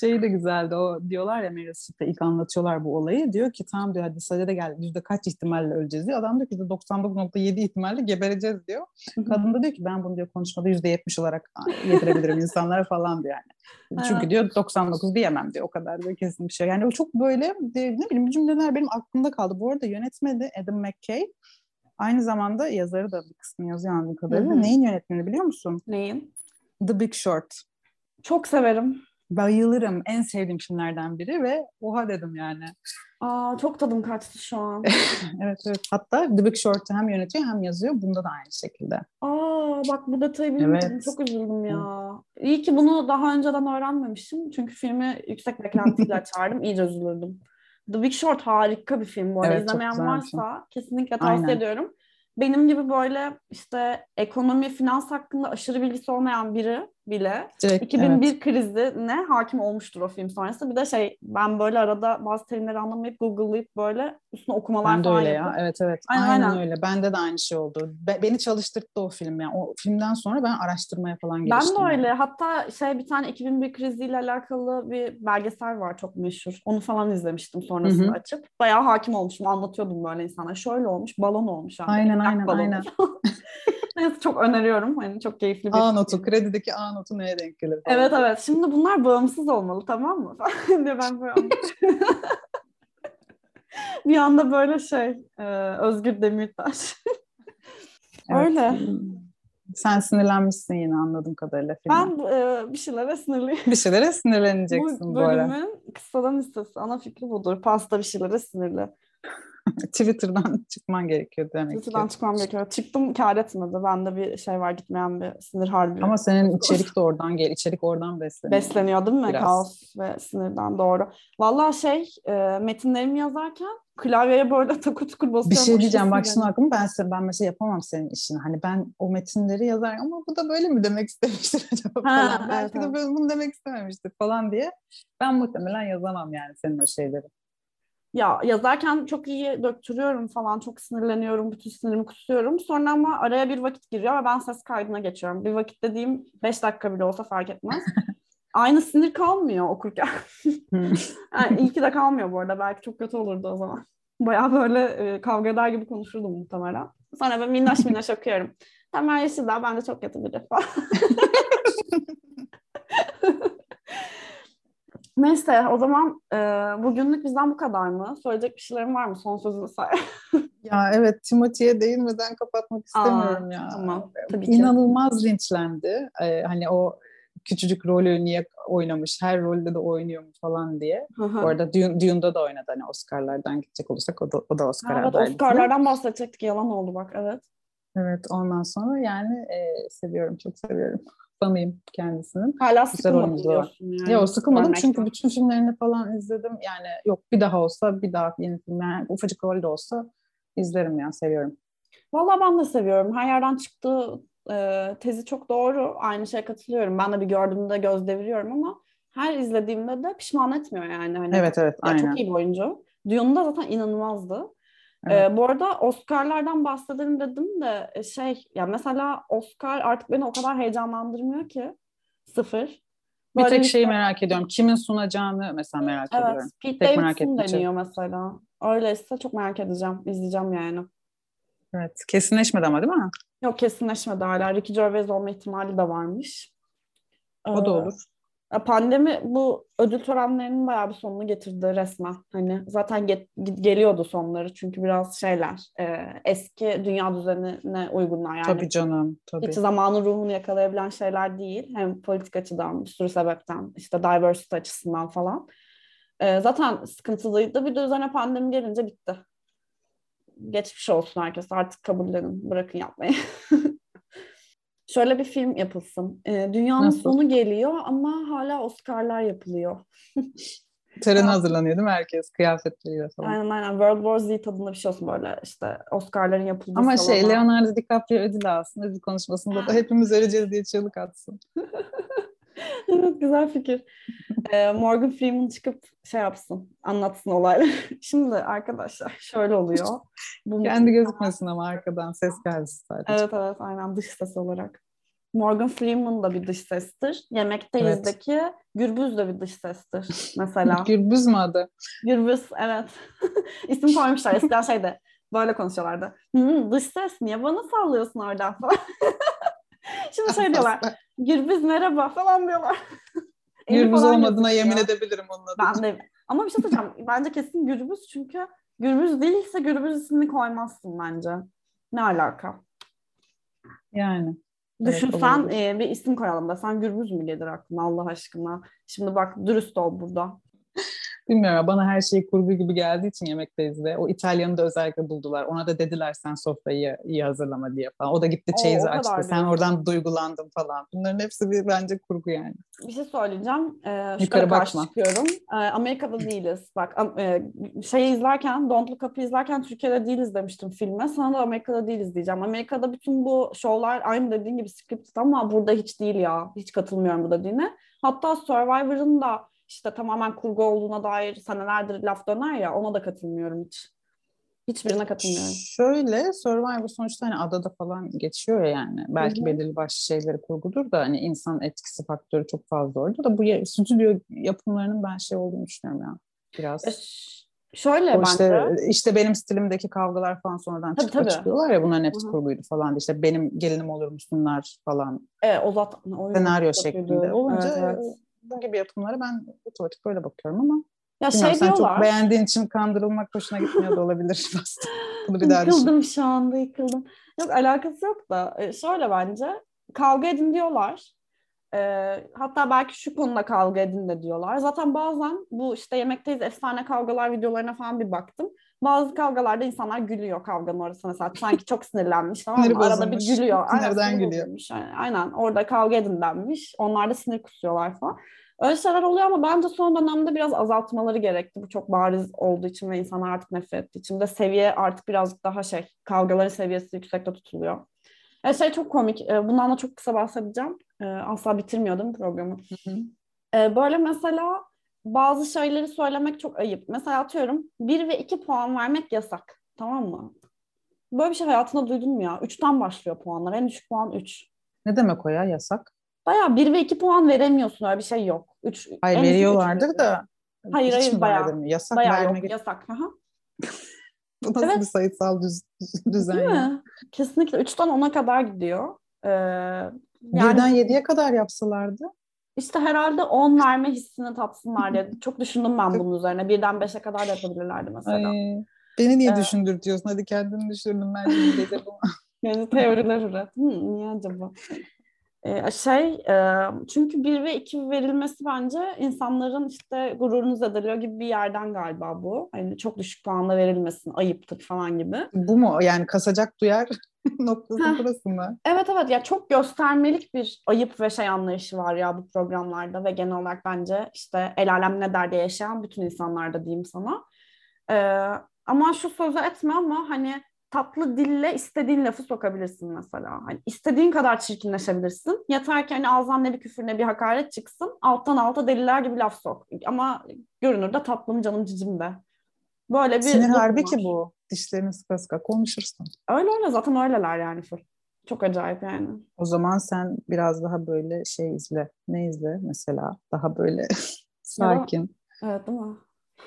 Şey de güzeldi o diyorlar ya Meryl Streep'te ilk anlatıyorlar bu olayı. Diyor ki tamam diyor hadi sadede gel yüzde kaç ihtimalle öleceğiz diyor. Adam diyor ki %99.7 ihtimalle gebereceğiz diyor. Kadın da diyor ki ben bunu diyor konuşmada yüzde 70 olarak yedirebilirim insanlara falan diyor yani. Çünkü diyor 99 diyemem diyor o kadar diyor kesin bir şey. Yani o çok böyle ne bileyim cümleler benim aklımda kaldı. Bu arada yönetmeni Adam McKay aynı zamanda yazarı da bir kısmı yazıyor anladığım kadarıyla. Hı-hı. Neyin yönetmeni biliyor musun? Neyin? The Big Short. Çok severim. Bayılırım. En sevdiğim filmlerden biri ve oha dedim yani. Aa, çok tadım kaçtı şu an. evet evet. Hatta The Big Short'u hem yönetiyor hem yazıyor. Bunda da aynı şekilde. Aa bak bu detayı bilmiyordum. Evet. Çok üzüldüm ya. İyi ki bunu daha önceden öğrenmemişim. Çünkü filmi yüksek beklentiyle açardım. İyice üzülürdüm. The Big Short harika bir film bu arada. Evet, İzlemeyen varsa kesinlikle tavsiye Aynen. ediyorum benim gibi böyle işte ekonomi, finans hakkında aşırı bilgisi olmayan biri bile Direkt, 2001 evet. krizine hakim olmuştur o film sonrası. Bir de şey ben böyle arada bazı terimleri anlamayıp Google'layıp böyle üstüne okumalar ben de öyle ya. Evet evet. Aynen, aynen, aynen öyle. Bende de aynı şey oldu. Be- beni çalıştırdı o film yani. O filmden sonra ben araştırmaya falan giriştim. Ben de öyle. Yani. Hatta şey bir tane 2001 kriziyle alakalı bir belgesel var çok meşhur. Onu falan izlemiştim sonrasında Hı-hı. açıp. Bayağı hakim olmuşum. Anlatıyordum böyle insana. Şöyle olmuş, balon olmuş. Abi. Aynen aynen aynen. Neyse çok öneriyorum. Hani çok keyifli bir A notu, kredideki A neye denk gelir? Falan. Evet evet. Şimdi bunlar bağımsız olmalı tamam mı? diye ben böyle bir anda böyle şey e, Özgür Demirtaş. Öyle. Sen sinirlenmişsin yine anladığım kadarıyla. Filme. Ben e, bir şeylere sinirliyim. Bir şeylere sinirleneceksin bu, bu ara. Bu bölümün kısadan listesi ana fikri budur. Pasta bir şeylere sinirli. Twitter'dan çıkman gerekiyor demek Twitter'dan ki. çıkmam gerekiyor. Çıktım kar etmedi. Bende bir şey var gitmeyen bir sinir harbi. Ama senin içerik de oradan gel. İçerik oradan besleniyor. Besleniyor değil mi? Biraz. Kaos ve sinirden doğru. Vallahi şey e, metinlerimi yazarken klavyeye böyle takır tukur basıyorum. Bir şey diyeceğim bak şimdi aklıma ben, ben mesela yapamam senin işini. Hani ben o metinleri yazar ama bu da böyle mi demek istemiştir acaba falan. Belki evet. de bunu demek istememiştir falan diye. Ben muhtemelen yazamam yani senin o şeyleri. Ya yazarken çok iyi döktürüyorum falan, çok sinirleniyorum, bütün sinirimi kusuyorum. Sonra ama araya bir vakit giriyor ve ben ses kaydına geçiyorum. Bir vakit dediğim 5 dakika bile olsa fark etmez. Aynı sinir kalmıyor okurken. yani iyi ki de kalmıyor bu arada. Belki çok kötü olurdu o zaman. Bayağı böyle e, kavga eder gibi konuşurdum muhtemelen. Sonra ben minnaş minnaş okuyorum. Temel Yeşildağ ben de çok kötü biri falan. Neyse o zaman e, bugünlük bizden bu kadar mı? Söyleyecek bir şeylerim var mı? Son sözünü say. ya evet Timothy'ye değinmeden kapatmak istemiyorum Aa, ya. Tamam. Tabii İnanılmaz ki. linçlendi. Ee, hani o küçücük rolü niye oynamış, her rolde de oynuyor mu falan diye. Aha. Bu arada Dune, Dune'da da oynadı. Hani Oscar'lardan gidecek olursak o da, o da Oscar Evet Oscar'lardan bahsedecektik. Yalan oldu bak evet. Evet ondan sonra yani e, seviyorum, çok seviyorum fanıyım kendisinin. Hala sıkılmadın diyorsun yani. Yok sıkılmadım çünkü bütün filmlerini falan izledim. Yani yok bir daha olsa bir daha yeni film yani ufacık rol de olsa izlerim ya seviyorum. Valla ben de seviyorum. Her yerden çıktığı e, tezi çok doğru. Aynı şeye katılıyorum. Ben de bir gördüğümde göz deviriyorum ama her izlediğimde de pişman etmiyor yani. Hani, evet evet aynen. Çok iyi bir oyuncu. Dune'da zaten inanılmazdı. Evet. Ee, bu arada Oscar'lardan bahsedelim dedim de e, şey ya mesela Oscar artık beni o kadar heyecanlandırmıyor ki sıfır. Böyle bir tek şeyi merak ediyorum. Kimin sunacağını mesela merak evet, ediyorum. Pete tek Davidson deniyor şey. mesela. Öyleyse çok merak edeceğim. İzleyeceğim yani. Evet. Kesinleşmedi ama değil mi? Yok kesinleşmedi hala. Ricky Gervais olma ihtimali de varmış. O da ee, olur. Pandemi bu ödül törenlerinin bayağı bir sonunu getirdi resmen. Hani zaten get, geliyordu sonları çünkü biraz şeyler e, eski dünya düzenine uygunlar yani. Tabii canım. Tabii. Hiç zamanın ruhunu yakalayabilen şeyler değil. Hem politik açıdan bir sürü sebepten işte diversity açısından falan. E, zaten sıkıntılıydı. Bir de üzerine pandemi gelince bitti. Geçmiş olsun herkes artık kabullenin bırakın yapmayı. Şöyle bir film yapılsın. E, dünyanın Nasıl? sonu geliyor ama hala Oscar'lar yapılıyor. Töreni hazırlanıyor değil mi herkes kıyafetleriyle falan? Aynen aynen. World War Z tadında bir şey olsun böyle işte Oscar'ların yapıldığı Ama salona. şey Leonardo DiCaprio ödül alsın. Ödül konuşmasında da hepimiz öleceğiz diye çığlık atsın. evet güzel fikir. Ee, Morgan Freeman çıkıp şey yapsın, anlatsın olayları. Şimdi arkadaşlar şöyle oluyor. Bu Kendi gözükmesin ama arkadan ses gelsin sadece. Evet evet aynen dış ses olarak. Morgan Freeman da bir dış sestir. Yemekteyiz'deki evet. Gürbüz de bir dış sestir mesela. Gürbüz mü adı? Gürbüz evet. İsim koymuşlar. Eskiden şeyde böyle konuşuyorlardı. Hı, dış ses niye bana sallıyorsun oradan falan. Şimdi şey diyorlar. Gürbüz merhaba falan diyorlar. Gürbüz olmadığına yemin edebilirim onun adına. Ben de. Ama bir şey söyleyeceğim. bence kesin Gürbüz çünkü Gürbüz değilse Gürbüz ismini koymazsın bence. Ne alaka? Yani. Düşünsen evet, e, bir isim koyalım da sen Gürbüz mü gelir aklına Allah aşkına? Şimdi bak dürüst ol burada. Bilmiyorum bana her şey kurgu gibi geldiği için yemekteyiz de. O İtalyanı da özellikle buldular. Ona da dediler sen sofrayı iyi hazırlama diye falan. O da gitti çeyizi açtı. Sen diyorsun. oradan duygulandın falan. Bunların hepsi bir bence kurgu yani. Bir şey söyleyeceğim. Ee, Yukarı bakma. çıkıyorum. Ee, Amerika'da değiliz. Bak e, şeyi izlerken, Don't Look Up'ı izlerken Türkiye'de değiliz demiştim filme. Sana da Amerika'da değiliz diyeceğim. Amerika'da bütün bu şovlar aynı dediğin gibi scripted ama burada hiç değil ya. Hiç katılmıyorum bu dediğine. Hatta Survivor'ın da işte tamamen kurgu olduğuna dair senelerdir laf döner ya ona da katılmıyorum hiç. Hiçbirine katılmıyorum. Şöyle Survivor sonuçta hani adada falan geçiyor ya yani. Belki Hı-hı. belirli başlı şeyleri kurgudur da hani insan etkisi faktörü çok fazla orada da bu stüdyo yapımlarının ben şey olduğunu düşünüyorum ya. Biraz. E, şöyle o bence. Işte, işte benim stilimdeki kavgalar falan sonradan tabii, çıkıp tabii. çıkıyorlar ya bunların hepsi Hı-hı. kurguydu falan. İşte benim gelinim olur musunlar falan. Evet o zaten. O Senaryo şeklinde olunca evet, evet bu gibi yapımlara ben otomatik böyle bakıyorum ama ya şey sen diyorlar. çok beğendiğin için kandırılmak hoşuna gitmiyor da olabilir Bunu bir daha Yıkıldım düşün. şu anda yıkıldım. Yok alakası yok da e, şöyle bence kavga edin diyorlar. E, hatta belki şu konuda kavga edin de diyorlar. Zaten bazen bu işte yemekteyiz efsane kavgalar videolarına falan bir baktım. Bazı kavgalarda insanlar gülüyor kavganın orası mesela sanki çok sinirlenmiş tamam mı? Arada bir gülüyor. Aynen, gülüyor. Aynen orada kavga edin denmiş. Onlar da sinir kusuyorlar falan. Öyle şeyler oluyor ama bence son dönemde biraz azaltmaları gerekti. Bu çok bariz olduğu için ve insanlar artık nefret ettiği için de seviye artık birazcık daha şey kavgaların seviyesi yüksekte tutuluyor. E şey çok komik. E, bundan da çok kısa bahsedeceğim. E, asla bitirmiyordum programı. Hı hı. Böyle mesela bazı şeyleri söylemek çok ayıp. Mesela atıyorum 1 ve 2 puan vermek yasak. Tamam mı? Böyle bir şey hayatında duydun mu ya? 3'ten başlıyor puanlar. En düşük puan 3. Ne demek o ya yasak? Bayağı 1 ve 2 puan veremiyorsun. Öyle bir şey yok. 3 Hayır veriyorlardır da. Hayır hayır bayağı. Yasak bayağı vermek. yok yasak. Aha. Bu nasıl evet. bir sayısal düz, düzen Değil mi? Kesinlikle. 3'ten 10'a kadar gidiyor. Ee, yani... Birden 7'ye kadar yapsalardı. İşte herhalde 10 verme hissini tatsınlar diye. Çok düşündüm ben bunun üzerine. Birden 5'e kadar da yapabilirlerdi mesela. Ay, beni niye ee, düşündürtüyorsun? Hadi kendini düşündüm ben de bu. yani teoriler üret. Hı, niye acaba? Ee, şey e, çünkü bir ve iki verilmesi bence insanların işte gururunu zedeliyor gibi bir yerden galiba bu. Hani çok düşük puanla verilmesin ayıptır falan gibi. Bu mu? Yani kasacak duyar noktası Heh. burası mı? Evet evet ya çok göstermelik bir ayıp ve şey anlayışı var ya bu programlarda ve genel olarak bence işte el alem ne der diye yaşayan bütün insanlarda diyeyim sana. Ee, ama şu sözü etme ama hani tatlı dille istediğin lafı sokabilirsin mesela. Hani istediğin kadar çirkinleşebilirsin. Yeter ki hani ağzından ne bir küfür ne bir hakaret çıksın. Alttan alta deliler gibi laf sok. Ama görünürde tatlım canım cicim de. Böyle bir Sinir harbi ki bu. Dişlerini sıka sıka konuşursun. Öyle öyle zaten öyleler yani. Çok acayip yani. O zaman sen biraz daha böyle şey izle. Ne izle mesela? Daha böyle sakin. Da, evet değil mi?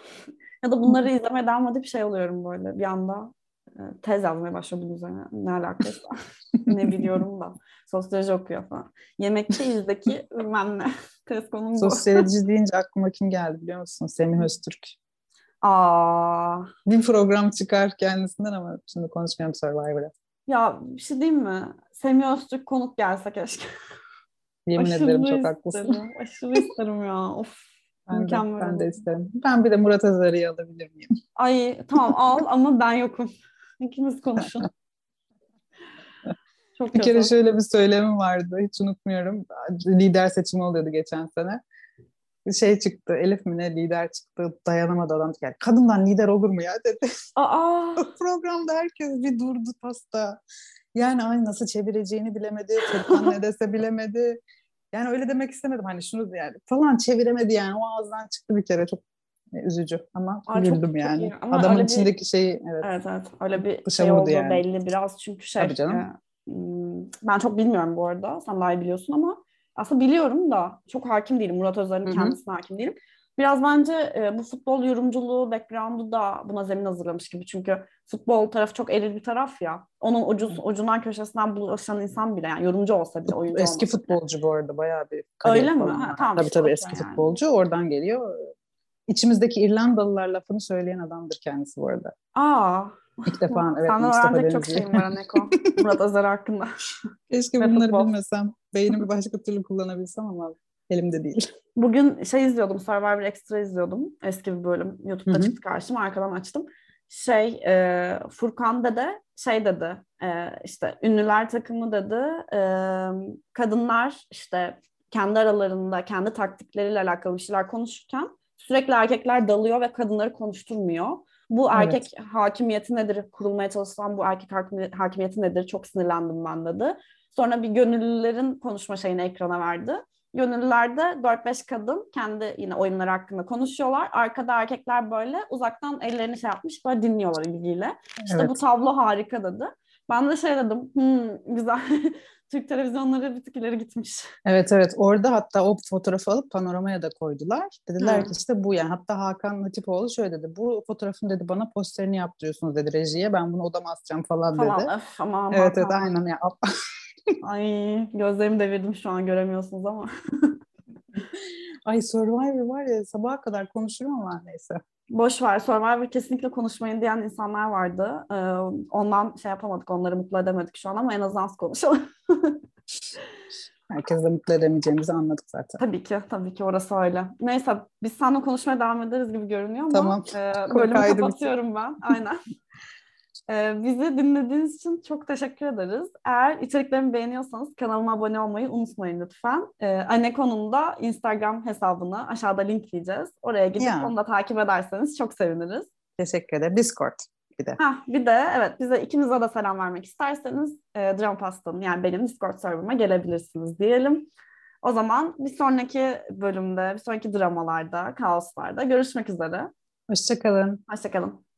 ya da bunları izlemeye hadi bir şey oluyorum böyle bir anda. E, tez yazmaya bunun üzerine. Ne alakası ne biliyorum da. Sosyoloji okuyor falan. Yemekteyizdeki bilmem ne. Tez konum bu. Sosyoloji deyince aklıma kim geldi biliyor musun? Semih Öztürk. Aa. Bir program çıkar kendisinden ama şimdi konuşmayalım Survivor'a. Ya bir şey diyeyim mi? Semih Öztürk konuk gelse keşke. Yemin Aşırı ederim çok haklısın. Aşırı isterim ya. Of. Ben Mükemmel. De, ben de isterim. Ben bir de Murat Azar'ı alabilir miyim? Ay tamam al ama ben yokum. İkimiz konuşun. Çok bir kere şöyle bir söylemim vardı. Hiç unutmuyorum. Lider seçimi oluyordu geçen sene. Şey çıktı. Elif mi ne lider çıktı. Dayanamadı adam. Yani, Kadından lider olur mu ya dedi. Aa. Programda herkes bir durdu pasta. Yani ay nasıl çevireceğini bilemedi. Furkan ne dese bilemedi. Yani öyle demek istemedim. Hani şunu yani falan çeviremedi yani. O ağızdan çıktı bir kere. Çok üzücü ama Aa, güldüm çok, yani. Çok Adamın içindeki bir, şeyi evet. Evet evet öyle bir şey oldu yani. belli biraz çünkü şey. Tabii canım. E, Hmm, ben çok bilmiyorum bu arada. Sen daha iyi biliyorsun ama aslında biliyorum da çok hakim değilim. Murat Özer'in kendisine hakim değilim. Biraz bence e, bu futbol yorumculuğu background'u da buna zemin hazırlamış gibi. Çünkü futbol tarafı çok eril bir taraf ya. Onun ucuz, ucundan köşesinden bulaşan insan bile yani yorumcu olsa bile oyuncu Eski olmasa futbolcu bile. bu arada bayağı bir Öyle mi? Ha, tamam, tabii işte tabii eski yani. futbolcu oradan geliyor. İçimizdeki İrlandalılar lafını söyleyen adamdır kendisi bu arada. Aa, İlk defa evet senden Mustafa öğrenecek çok şeyim var Aneko. Murat Özer hakkında. Keşke Ve bunları futbol. bilmesem. Beynimi başka türlü kullanabilsem ama elimde değil. Bugün şey izliyordum, Survivor Extra izliyordum. Eski bir bölüm. YouTube'da Hı hı. çıktı karşıma, arkadan açtım. Şey, e, Furkan dede şey dedi, e, işte ünlüler takımı dedi, e, kadınlar işte kendi aralarında, kendi taktikleriyle alakalı bir şeyler konuşurken sürekli erkekler dalıyor ve kadınları konuşturmuyor. Bu Evet. erkek hakimiyeti nedir? Kurulmaya çalışılan bu erkek hakimi- hakimiyeti nedir? Çok sinirlendim ben dedi. Sonra bir gönüllülerin konuşma şeyini ekrana verdi. Gönüllülerde 4-5 kadın kendi yine oyunları hakkında konuşuyorlar. Arkada erkekler böyle uzaktan ellerini şey yapmış böyle dinliyorlar ilgiyle. İşte Evet. bu tablo harika dedi. Ben de şey dedim, hmm, güzel. Türk televizyonları bir tık ileri gitmiş. Evet evet orada hatta o fotoğrafı alıp panoramaya da koydular. Dediler ki işte bu yani hatta Hakan Hatipoğlu şöyle dedi. Bu fotoğrafın dedi bana posterini yaptırıyorsunuz dedi rejiye. Ben bunu odama asacağım falan, Falan dedi. öf aman Evet evet Hakan. aynen ya. Ay gözlerimi devirdim şu an göremiyorsunuz ama. Ay Survivor var ya sabaha kadar konuşurum ama neyse. Boş ver Survivor kesinlikle konuşmayın diyen insanlar vardı. Ee, ondan şey yapamadık onları mutlu edemedik şu an ama en azından konuşalım. Herkes de mutlu edemeyeceğimizi anladık zaten. tabii ki tabii ki orası öyle. Neyse biz seninle konuşmaya devam ederiz gibi görünüyor ama Tamam. e, bölümü bitti. kapatıyorum ben. Aynen. Ee, bizi dinlediğiniz için çok teşekkür ederiz. Eğer içeriklerimi beğeniyorsanız kanalıma abone olmayı unutmayın lütfen. Ee, Aneko'nun da Instagram hesabını aşağıda linkleyeceğiz. Oraya gidip Ya. onu da takip ederseniz çok seviniriz. Teşekkür ederim. Discord bir de. Ha bir de evet bize ikimize de selam vermek isterseniz e, Dram Pasta'nın yani benim Discord serverıma gelebilirsiniz diyelim. O zaman bir sonraki bölümde, bir sonraki dramalarda, kaoslarda görüşmek üzere. Hoşçakalın. Hoşçakalın.